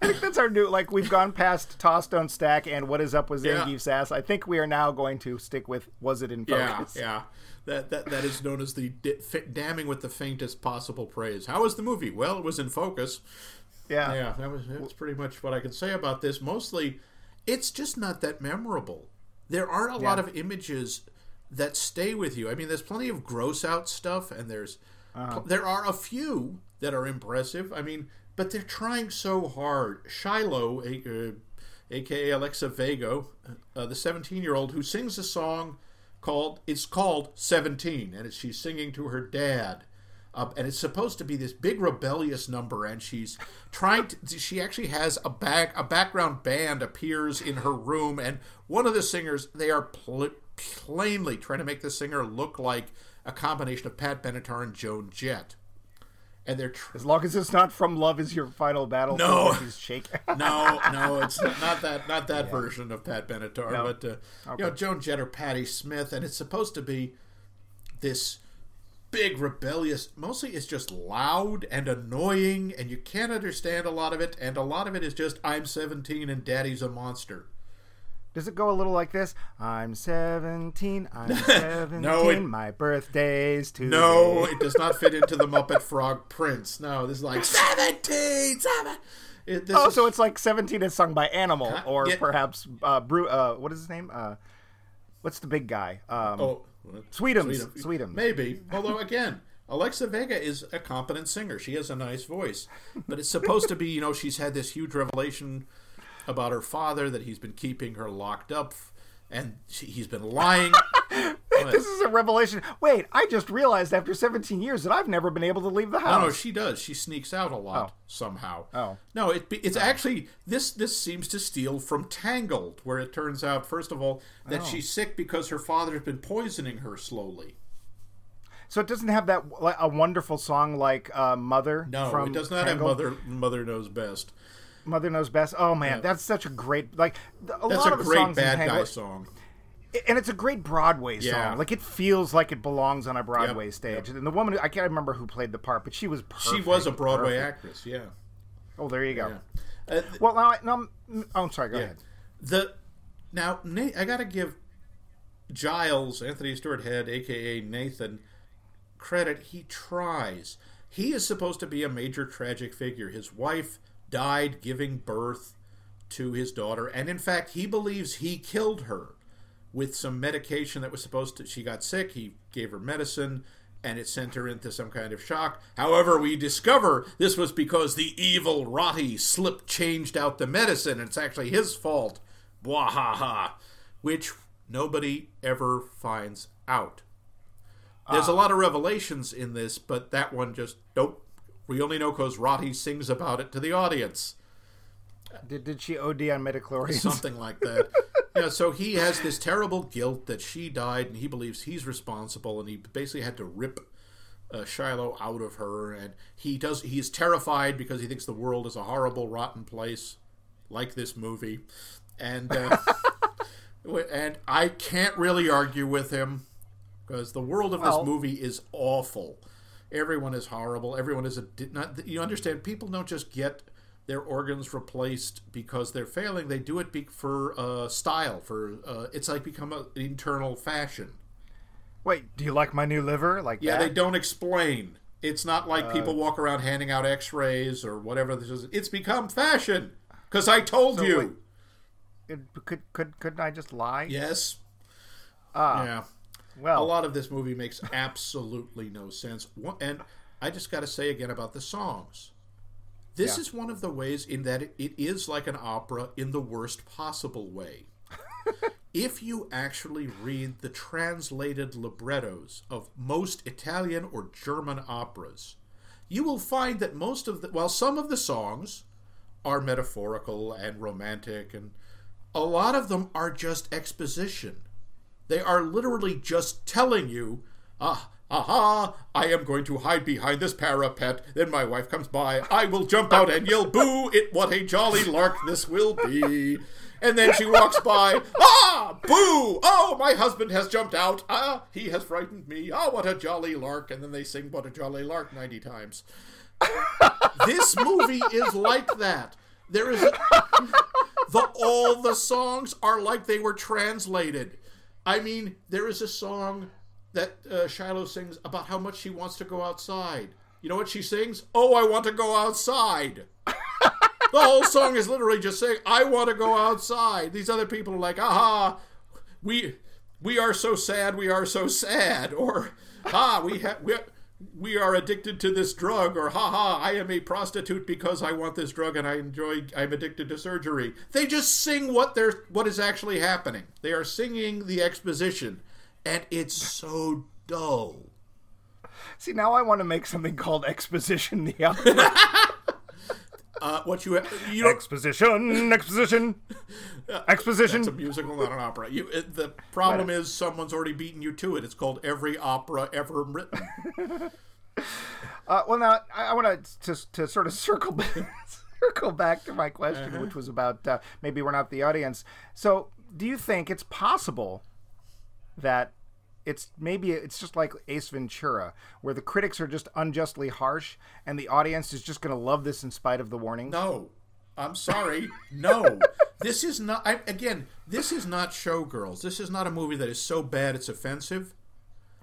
I think that's our new. Like we've gone past Toss Don't Stack and What Is Up with Yeah. Zangief Sass. I think we are now going to stick with Was it in Yeah, focus? yeah. yeah. That, that that is known as the di- damning with the faintest possible praise. How was the movie? Well, it was in focus. yeah. Yeah, that was that's pretty much what I can say about this. Mostly, it's just not that memorable. There aren't a lot of images that stay with you. I mean, there's plenty of gross out stuff, and there's uh-huh. there are a few that are impressive. I mean, but they're trying so hard. Shiloh, a, uh, aka Alexa Vega, uh, the 17 year old who sings a song called it's called 17, and she's singing to her dad. Uh, and it's supposed to be this big rebellious number, and she's trying to. She actually has a back a background band appears in her room, and one of the singers they are pl- plainly trying to make the singer look like a combination of Pat Benatar and Joan Jett, and they're tr- As long as it's not from Love Is Your Final Battle. No. He's shaking. [laughs] no, no, it's not that not that version of Pat Benatar, No. but uh, you know Joan Jett or Patti Smith, and it's supposed to be this big rebellious. Mostly, it's just loud and annoying, and you can't understand a lot of it, and a lot of it is just I'm 17 and Daddy's a monster. Does it go a little like this? I'm 17. I'm 17. [laughs] no, it- my birthday's. No, it does not fit into the Muppet [laughs] Frog Prince. No, this is like 17, 7. It, this Oh, is- so it's like 17 is sung by Animal, or yeah. perhaps uh, Bru- uh, what is his name? Uh, what's the big guy? Um, Oh, what? Sweetums. Sweetums. Maybe. Although, again, Alexa Vega is a competent singer. She has a nice voice. But it's supposed to be, you know, she's had this huge revelation about her father that he's been keeping her locked up and she, he's been lying. [laughs] This is a revelation. Wait, I just realized after 17 years that I've never been able to leave the house. no, no she does. She sneaks out a lot Oh. somehow. Oh. No, it, it's actually this. This seems to steal from Tangled, where it turns out, first of all, that Oh. she's sick because her father's been poisoning her slowly. So it doesn't have that a wonderful song like uh, "Mother." No, from it does not have mother. Mother knows best. Mother knows best. Oh man, that's such a great like. A That's lot a of great songs bad guy song. and it's a great Broadway song. Yeah. Like it feels like it belongs on a Broadway Yep, stage. yep. And the woman, I can't remember who played the part, but she was perfect. She was a Broadway perfect. actress. Yeah. Oh, there you go. yeah. Uh, Well, now, I'm, oh, I'm sorry. Go Yeah. ahead. The now Nate, I got to give Giles Anthony Stewart Head, aka Nathan, credit. He tries. He is supposed to be a major tragic figure. His wife died giving birth to his daughter, and in fact, he believes he killed her with some medication that was supposed to. She got sick. He gave her medicine. And it sent her into some kind of shock. However, we discover this was because the evil Rotti slip changed out the medicine. And it's actually his fault. Bwahaha. Which nobody ever finds out. There's a ah. lot of revelations in this, but that one just, nope. We only know because Rotti sings about it to the audience. Did, did she OD on midichlorians? Something like that. [laughs] yeah, so he has this terrible guilt that she died, and he believes he's responsible, and he basically had to rip uh, Shiloh out of her, and he does. He's terrified because he thinks the world is a horrible, rotten place, like this movie, and uh, [laughs] and I can't really argue with him because the world of this Well- movie is awful. Everyone is horrible. Everyone is a not. You understand? People don't just get their organs replaced because they're failing. They do it be, for uh, style. For uh, it's like become a, an internal fashion. Wait, do you like my new liver? Like Yeah, that? they don't explain. It's not like people walk around handing out X-rays or whatever. This is. It's become fashion because I told So you. wait. It- could could couldn't I just lie? Yes. Ah, yeah. Well, a lot of this movie makes absolutely no sense. And I just got to say again about the songs. This Yeah. is one of the ways in that it, it is like an opera in the worst possible way. [laughs] if you actually read the translated librettos of most Italian or German operas, you will find that most of the, while some of the songs are metaphorical and romantic, and a lot of them are just exposition. They are literally just telling you, ah, aha, I am going to hide behind this parapet. Then my wife comes by. I will jump out and yell, boo, it, what a jolly lark this will be. And then she walks by, ah, boo, oh, my husband has jumped out. Ah, he has frightened me. Ah, what a jolly lark. And then they sing, what a jolly lark 90 times. this movie is like that. There is a, the all the songs are like they were translated. I mean, there is a song that uh, Shiloh sings about how much she wants to go outside. You know what she sings? Oh, I want to go outside. the whole song is literally just saying, "I want to go outside." These other people are like, "Aha, we we are so sad, we are so sad," or "Ah, we have we." We are addicted to this drug, or haha, I am a prostitute because I want this drug and I enjoy. I'm addicted to surgery. They just sing what they're what is actually happening. They are singing the exposition, and it's so dull. See, now I want to make something called Exposition the [laughs] Opera. Uh, what you you don't exposition, exposition, exposition. It's a musical, not an opera. You, it, the problem is someone's already beaten you to it. It's called every opera ever written. [laughs] Uh, well, now I, I want to just to sort of [laughs] circle back, circle back to my question, Uh-huh. which was about uh, maybe we're not the audience. So, do you think it's possible that it's maybe it's just like Ace Ventura, where the critics are just unjustly harsh, and the audience is just going to love this in spite of the warnings? No, I'm sorry. No, this is not. I, again, this is not Showgirls. This is not a movie that is so bad it's offensive,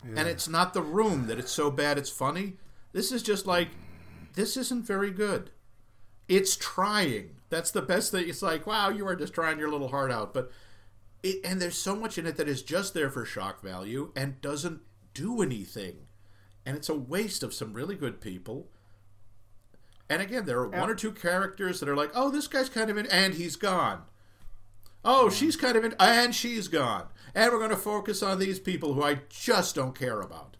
and it's not The Room that it's so bad it's funny. This is just like this isn't very good. It's trying. That's the best thing. It's like, wow, you are just trying your little heart out, but it, and there's so much in it that is just there for shock value and doesn't do anything, and it's a waste of some really good people. And again, there are one or two characters that are like, oh, this guy's kind of in, and he's gone. Oh, she's kind of in, and she's gone. And we're going to focus on these people who I just don't care about.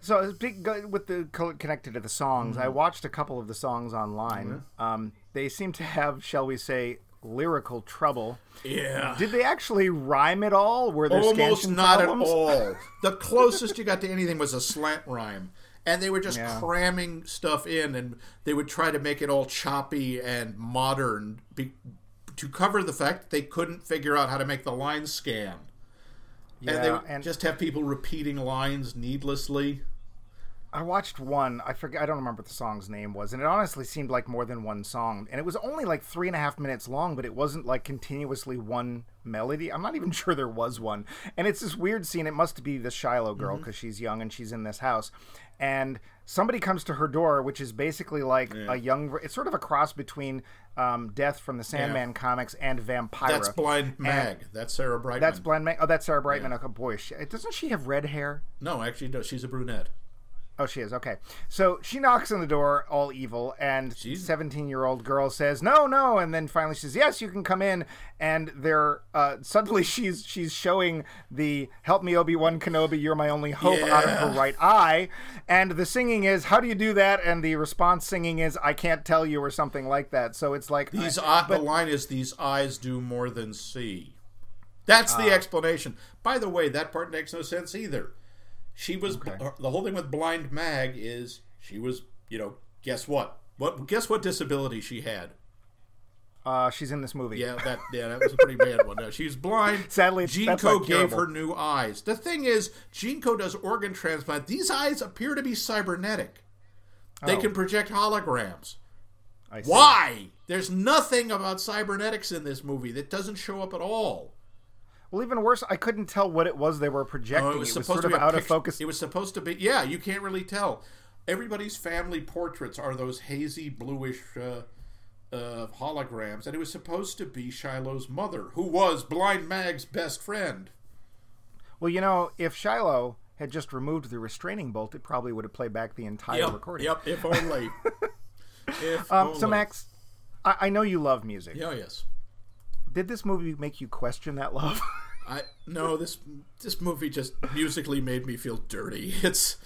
So it's big- go- with the connected to the songs, Mm-hmm. I watched a couple of the songs online. Um, they seem to have, shall we say, lyrical trouble. Yeah. Did they actually rhyme at all? Were there Almost not problems? at all. The closest you got to anything was a slant rhyme. And they were just Yeah. cramming stuff in, and they would try to make it all choppy and modern be, to cover the fact that they couldn't figure out how to make the lines scan. and they Yeah, would and- just have people repeating lines needlessly. I watched one. I forget. I don't remember what the song's name was, and it honestly seemed like more than one song. And it was only like three and a half minutes long, but it wasn't like continuously one melody. I'm not even [laughs] sure there was one. And it's this weird scene. It must be the Shiloh girl because she's young and she's in this house, and somebody comes to her door, which is basically like a young. It's sort of a cross between um, Death from the Sandman comics and Vampire. That's Blind Mag. That's Sarah Brightman. That's Blind Mag. Oh, that's Sarah Brightman. Oh boy, she, doesn't she have red hair? No, actually, no. She's a brunette. Oh, she is. Okay. So she knocks on the door, all evil, and She's- 17 year old girl says, no, no. And then finally she says, yes, you can come in. And they're, uh, suddenly [laughs] she's, she's showing the help me, Obi Wan Kenobi, you're my only hope out of her right eye. And the singing is, how do you do that? And the response singing is, I can't tell you, or something like that. So it's like, These I- eye, the line is these eyes do more than see. That's the explanation. By the way, that part makes no sense either. She was the whole thing with Blind Mag is she was you know guess what what guess what disability she had. uh, she's in this movie. Yeah, that yeah that was a pretty bad one. No, she's blind. [laughs] Sadly, that's Co gave her new eyes. The thing is, Co does organ transplant. These eyes appear to be cybernetic. They Oh. can project holograms. I see. Why? There's nothing about cybernetics in this movie that doesn't show up at all. Well, even worse, I couldn't tell what it was they were projecting. Oh, it was it was supposed sort to be a out of focus. It was supposed to be. Yeah, you can't really tell. Everybody's family portraits are those hazy bluish uh, uh, holograms, and it was supposed to be Shiloh's mother, who was Blind Mag's best friend. Well, you know, if Shiloh had just removed the restraining bolt, it probably would have played back the entire recording. Yep. If only. [laughs] if Um, only. so, Max, I, I know you love music. Yeah. Yes. Did this movie make you question that love? [laughs] I no this this movie just musically made me feel dirty. [laughs] It's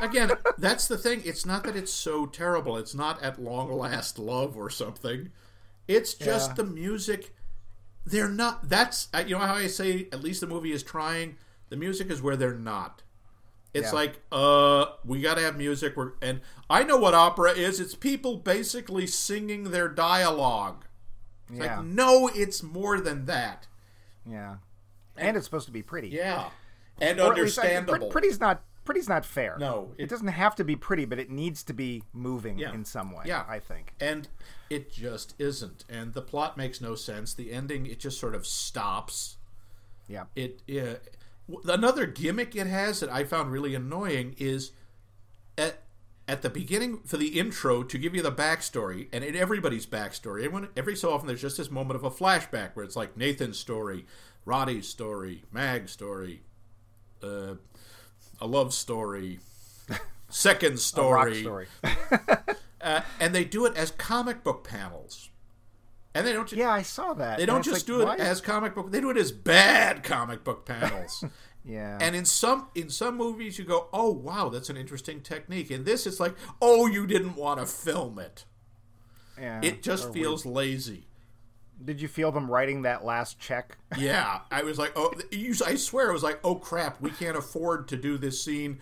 again that's the thing. It's not that it's so terrible. It's not at long last love or something. It's just Yeah. the music. They're not. That's you know how I say at least the movie is trying. The music is where they're not. It's Yeah. like uh we got to have music. We're, and I know what opera is. It's people basically singing their dialogue. It's yeah, Like no, it's more than that. yeah. And it's supposed to be pretty. Yeah, and Or at least, I- understandable. pretty's not pretty's not fair. No, it, it- doesn't have to be pretty, but it needs to be moving Yeah. in some way. Yeah. I think. and it just isn't. And the plot makes no sense. The ending, it just sort of stops. Yeah. It yeah. Another gimmick it has that I found really annoying is, at at the beginning for the intro to give you the backstory and in everybody's backstory. Everyone, every so often there's just this moment of a flashback where it's like Nathan's story, Rotti's story, Mag's story, uh, a love story, [laughs] second story, story. [laughs] uh, and they do it as comic book panels. And they don't. Just, Yeah, I saw that. They don't just like, do it why- as comic book. They do it as bad comic book [laughs] panels. Yeah. And in some in some movies, you go, "Oh wow, that's an interesting technique." In this, it's like, "Oh, you didn't want to film it." yeah. It just feels lazy. Did you feel them writing that last check? Yeah, I was like, "Oh, you, I swear, I was like, oh crap, we can't afford to do this scene."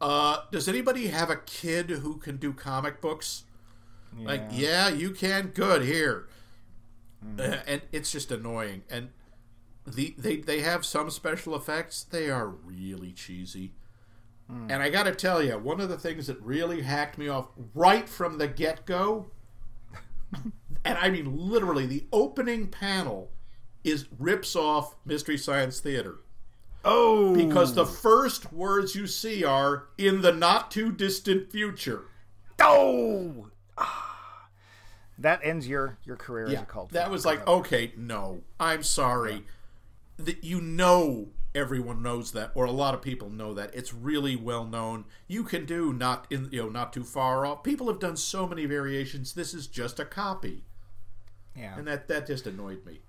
Uh, does anybody have a kid who can do comic books? Like, yeah, you can. Good here, Uh, and it's just annoying. And the they they have some special effects. They are really cheesy. And I got to tell you, one of the things that really hacked me off right from the get go, [laughs] and I mean literally, the opening panel is rips off Mystery Science Theater Oh, because the first words you see are in the not too distant future. oh, Ah. that ends your your career as a cult. that was like, okay, no, I'm sorry. That you know everyone knows that, or a lot of people know that. It's really well known. You can do not in you know not too far off. People have done so many variations. This is just a copy, yeah. and that that just annoyed me.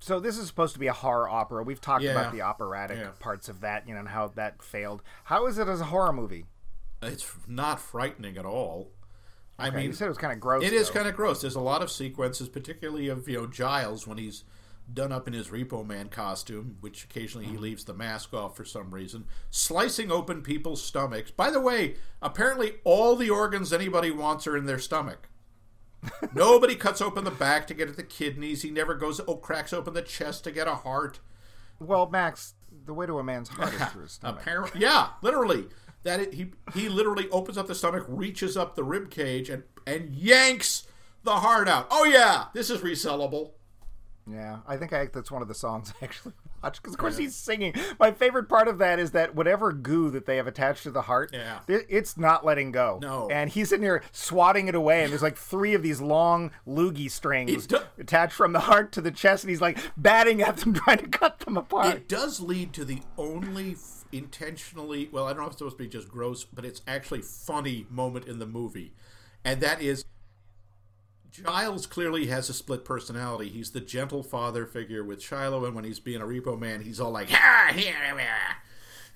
so this is supposed to be a horror opera. We've talked Yeah. about the operatic Yeah. parts of that, you know, and how that failed. How is it as a horror movie? It's not frightening at all. I mean, you said it was kind of gross. It is though. kind of gross. There's a lot of sequences, particularly of you know Giles when he's done up in his Repo Man costume, which occasionally he mm-hmm. leaves the mask off for some reason, slicing open people's stomachs. By the way, apparently all the organs anybody wants are in their stomach. Nobody cuts open the back to get at the kidneys. He never goes oh cracks open the chest to get a heart. Well, Max, the way to a man's heart is [laughs] through his stomach. Apparently, yeah, literally. That it, he he literally opens up the stomach, reaches up the rib cage, and and yanks the heart out. Oh yeah, this is resellable. Yeah, I think I, that's one of the songs [laughs] actually because, of course, he's singing. My favorite part of that is that whatever goo that they have attached to the heart, Yeah. it- it's not letting go. No. and he's sitting here swatting it away, and there's like three of these long loogie strings do- attached from the heart to the chest, and he's like batting at them, [laughs] trying to cut them apart. It does lead to the only f- intentionally well, I don't know if it's supposed to be just gross, but it's actually funny moment in the movie, and that is. Giles clearly has a split personality. He's the gentle father figure with Shiloh, and when he's being a repo man, he's all like, "Ah, here,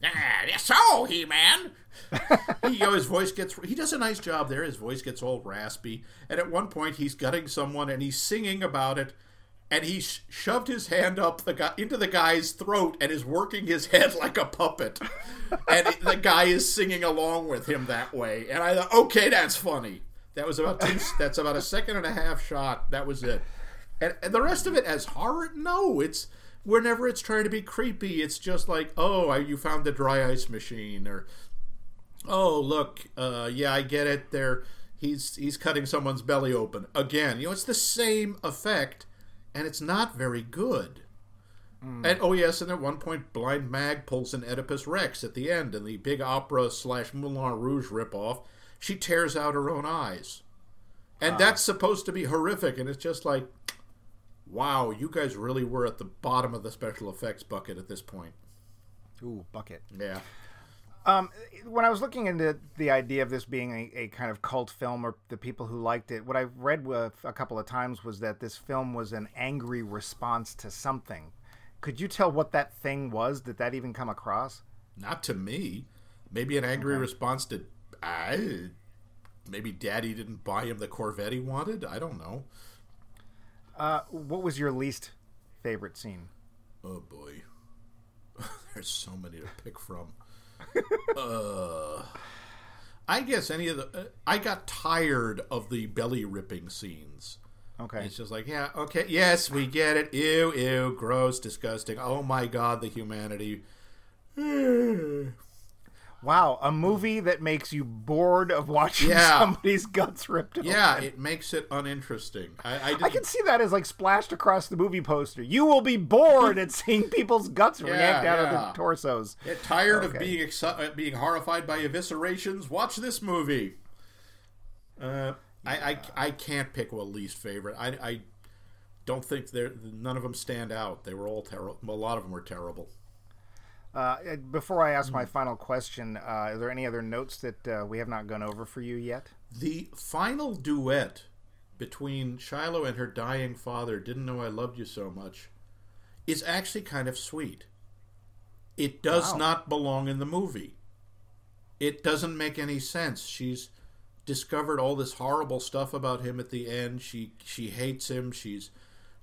ah, so he man." [laughs] he, you know, his voice gets. He does a nice job there. His voice gets all raspy, and at one point he's gutting someone, and he's singing about it, and he sh- shoved his hand up the guy into the guy's throat, and is working his head [laughs] like a puppet, and the guy is singing along with him that way. And I thought, okay, that's funny. That was about two. [laughs] That's about a second and a half shot. That was it. And, and the rest of it as horror, no, it's whenever it's trying to be creepy, it's just like, oh, I- you found the dry ice machine, or oh, look, uh, yeah, I get it. There, he's he's cutting someone's belly open again. You know, it's the same effect, and it's not very good. And oh yes, and at one point, Blind Mag pulls an Oedipus Rex at the end, in the big opera slash Moulin Rouge ripoff. She tears out her own eyes, and that's supposed to be horrific. And it's just like, wow, you guys really were at the bottom of the special effects bucket at this point. Ooh, bucket. Yeah. Um, when I was looking into the idea of this being a, a kind of cult film or the people who liked it, what I read with a couple of times was that this film was an angry response to something. Could you tell what that thing was? Did that even come across? Not to me. Maybe an angry response to I maybe daddy didn't buy him the Corvette he wanted. I don't know. Uh, what was your least favorite scene? Oh boy. [laughs] There's so many to pick from. [laughs] uh I guess any of the uh, I got tired of the belly ripping scenes. Okay. It's just like, yeah, okay, yes, we get it. Ew, ew, gross, disgusting. Oh my god, the humanity. [sighs] Wow, a movie that makes you bored of watching [laughs] Yeah. somebody's guts ripped open. Yeah, it makes it uninteresting. I, I, I can see that as like splashed across the movie poster. You will be bored at seeing people's guts react out of their torsos. Get tired of being exci- uh, being horrified by eviscerations? Watch this movie. Uh, I, I I can't pick a least favorite. I I don't think they're none of them stand out. They were all terrible. A lot of them were terrible. Uh, before I ask my final question, uh, are there any other notes that uh, we have not gone over for you yet? The final duet between Shiloh and her dying father, "Didn't know I loved you so much," is actually kind of sweet. It does Wow. not belong in the movie. It doesn't make any sense. She's discovered all this horrible stuff about him at the end. She she hates him. She's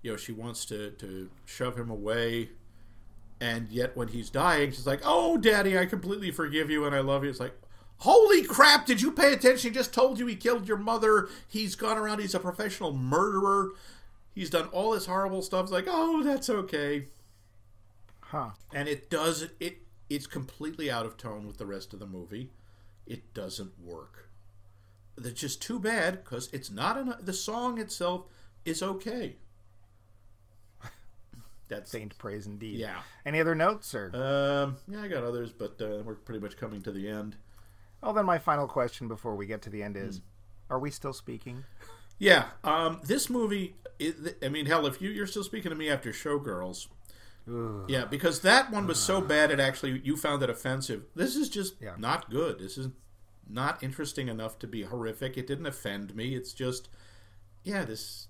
you know, she wants to, to shove him away. And yet when he's dying, she's like, Oh daddy, I completely forgive you and I love you. It's like Holy crap, did you pay attention? He just told you he killed your mother. He's gone around, he's a professional murderer. He's done all this horrible stuff. It's like, oh, that's okay. Huh. And it does it it's completely out of tone with the rest of the movie. It doesn't work. It's just too bad because it's not an, the song itself is okay. That's Saint praise indeed. Yeah. Any other notes or? um yeah, I got others, but uh, we're pretty much coming to the end. well, then my final question before we get to the end is: Hmm. Are we still speaking? Yeah, um, this movie. It, I mean, hell, if you you're still speaking to me after Showgirls, yeah, because that one was so bad it actually you found it offensive. This is just Yeah. not good. This is not interesting enough to be horrific. It didn't offend me. It's just, yeah, this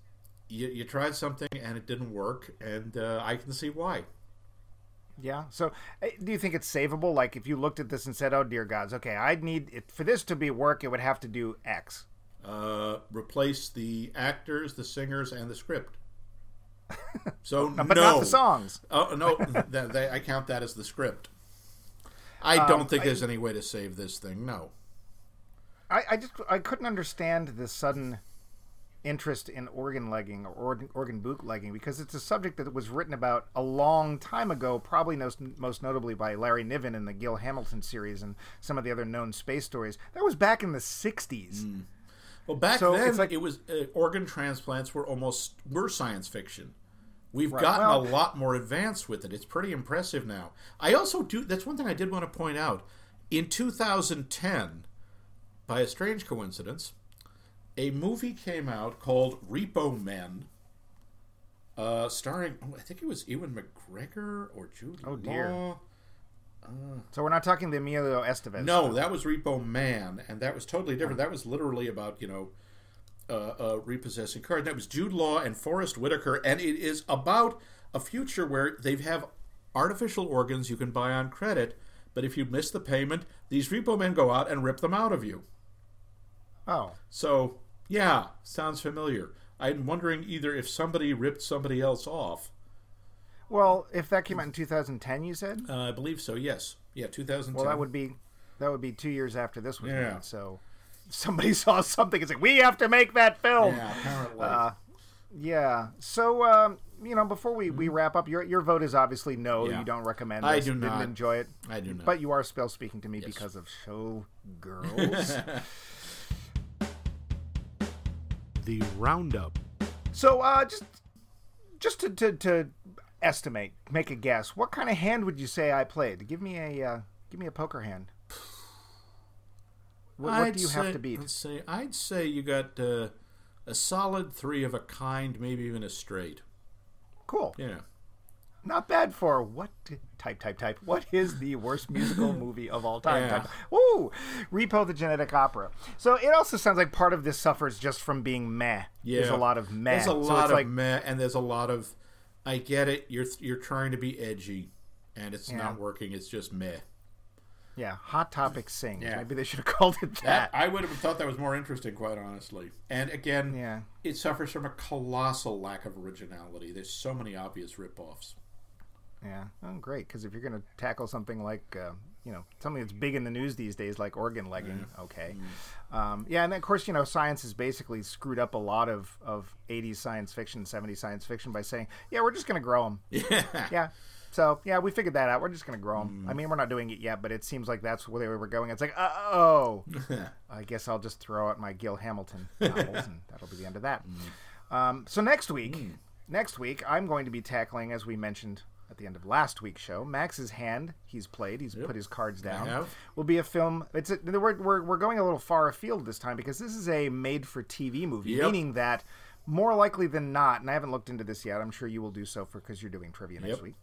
you, you tried something and it didn't work, and uh, I can see why. Yeah. So, uh, do you think it's savable? Like, if you looked at this and said, "Oh dear gods, okay, I'd need it, for this to be work, it would have to do X." Uh, replace the actors, the singers, and the script. So [laughs] But no, not the songs. Oh no, [laughs] that, they, I count that as the script. I Um, don't think there's any way to save this thing. No. I, I just I couldn't understand the sudden interest in organ legging or organ, organ bootlegging because it's a subject that was written about a long time ago, probably most, most notably by Larry Niven in the Gil Hamilton series and some of the other known space stories. That was back in the '60s. Well, back So then it's like- it was uh, organ transplants were almost were science fiction. We've Right. gotten Well- a lot more advanced with it. It's pretty impressive now. I also do. That's one thing I did want to point out. In 2010, by a strange coincidence, a movie came out called Repo Men, uh, starring oh, I think it was Ewan McGregor or Jude Law. Oh, dear. Law. So we're not talking the Emilio Estevez. No, that was Repo Man, and that was totally different. That was literally about you know uh, uh, repossessing cars. That was Jude Law and Forest Whitaker, and it is about a future where they have artificial organs you can buy on credit, but if you miss the payment, these repo men go out and rip them out of you. Oh, So yeah, sounds familiar. I'm wondering either if somebody ripped somebody else off. well, if that came out in 2010, you said. Uh, I believe so. Yes. Yeah, 2010. Well, that would be that would be two years after this was Yeah. made. So somebody [laughs] saw something and said, "We have to make that film." Yeah, apparently. Uh, yeah. So um, you know, before we, we wrap up, your your vote is obviously no. Yeah. You don't recommend. I This, do Didn't enjoy it. I do not. But you are still speaking to me because of [laughs] show girls. [laughs] The Roundup. so uh, just just to, to to estimate, make a guess. What kind of hand would you say I played? Give me a uh, give me a poker hand. What, what I'd do you have say- to beat? Let's say I'd say you got uh, a solid three of a kind, maybe even a straight. Cool. Yeah. Not bad for what type type type. What is the worst musical movie of all time? Yeah. Type. Woo! Repo the Genetic Opera. So it also sounds like part of this suffers just from being meh. Yeah. There's a lot of meh. There's a So lot it's of like, meh, and there's a lot of. I get it. You're you're trying to be edgy, and it's Yeah. not working. It's just meh. yeah, Hot Topic sings. Yeah. Maybe they should have called it That, that. I would have thought that was more interesting, quite honestly. And again, Yeah. it suffers from a colossal lack of originality. There's so many obvious ripoffs. Yeah. Oh, great. Because if you're going to tackle something like, uh, you know, something that's big in the news these days, like organ legging, okay. Um, yeah, and then, of course, you know, science has basically screwed up a lot of, of 80s science fiction, 70s science fiction by saying, yeah, we're just going to grow them. [laughs] Yeah. Yeah. So yeah, we figured that out. We're just gonna grow them. I mean, we're not doing it yet, but it seems like that's where we're going. It's like, oh, [laughs] I guess I'll just throw out my Gil Hamilton [laughs] novels, and that'll be the end of that. Um, so next week, next week, I'm going to be tackling, as we mentioned at the end of last week's show, Max's hand. He's played. He's put his cards down. Will be a film. It's a, we're, we're we're going a little far afield this time because this is a made-for-TV movie, Yep. meaning that more likely than not, and I haven't looked into this yet. I'm sure you will do so for because you're doing trivia next Yep. week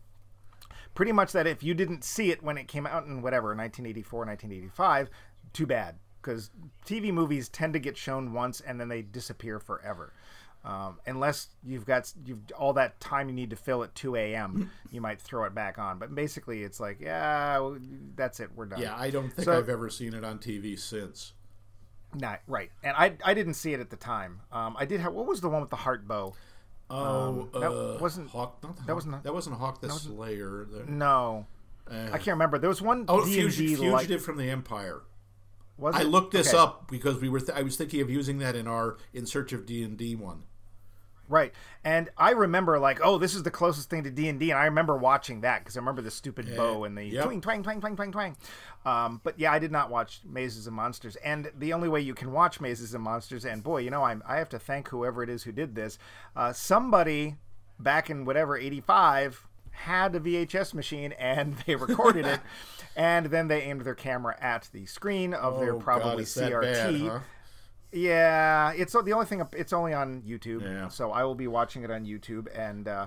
pretty much that if you didn't see it when it came out in whatever 1984 1985 too bad because tv movies tend to get shown once and then they disappear forever um, unless you've got you've all that time you need to fill at 2 a.m [laughs] you might throw it back on but basically it's like yeah well, that's it we're done Yeah, I don't think So- I've ever seen it on TV since. Nah, right and i i didn't see it at the time um, i did have what was the one with the heart bow Oh, that uh, wasn't- Hawk. Not the that wasn't- that wasn't Hawk the Slayer. The- no uh, i can't remember there was one oh, D&D Fugitive, like Fugitive from the Empire. was I it? looked this Okay. up because we were. Th- I was thinking of using that in our In Search of D and D one. Right, and I remember like, oh, this is the closest thing to D and D, and I remember watching that because I remember the stupid bow and the Yep. twing, twang, twang, twang, twang, twang. Um, but yeah, I did not watch Mazes and Monsters, and the only way you can watch Mazes and Monsters, and boy, you know, I'm, I have to thank whoever it is who did this. Uh, somebody back in whatever '85 had a VHS machine and [laughs] they recorded it, [laughs] and then they aimed their camera at the screen of their Oh, probably God, CRT. bad, huh? Yeah, it's the only thing. It's only on YouTube, Yeah. so I will be watching it on YouTube, and uh,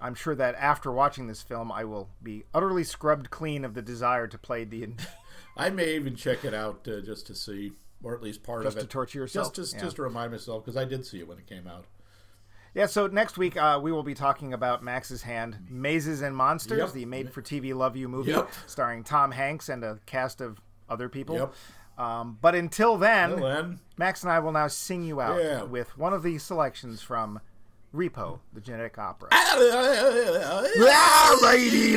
I'm sure that after watching this film, I will be utterly scrubbed clean of the desire to play D and [laughs] I may even check it out uh, just to see, or at least part Just of it, Just to torture yourself? Just, just, Yeah. just to remind myself because I did see it when it came out. Yeah. So next week, uh, we will be talking about Max's Hand, Mazes and Monsters, Yep. the made-for-TV Love You movie, Yep. starring Tom Hanks and a cast of other people. Yep. Um, but until then, Well, then, Max and I will now sing you out Yeah. with one of the selections from Repo, the genetic opera. [laughs] ah, lady,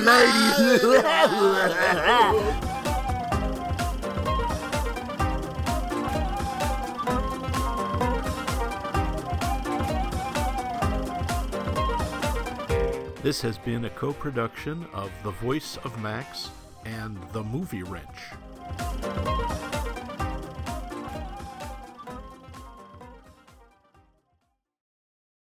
This has been a co production of The Voice of Max and The Movie Wrench.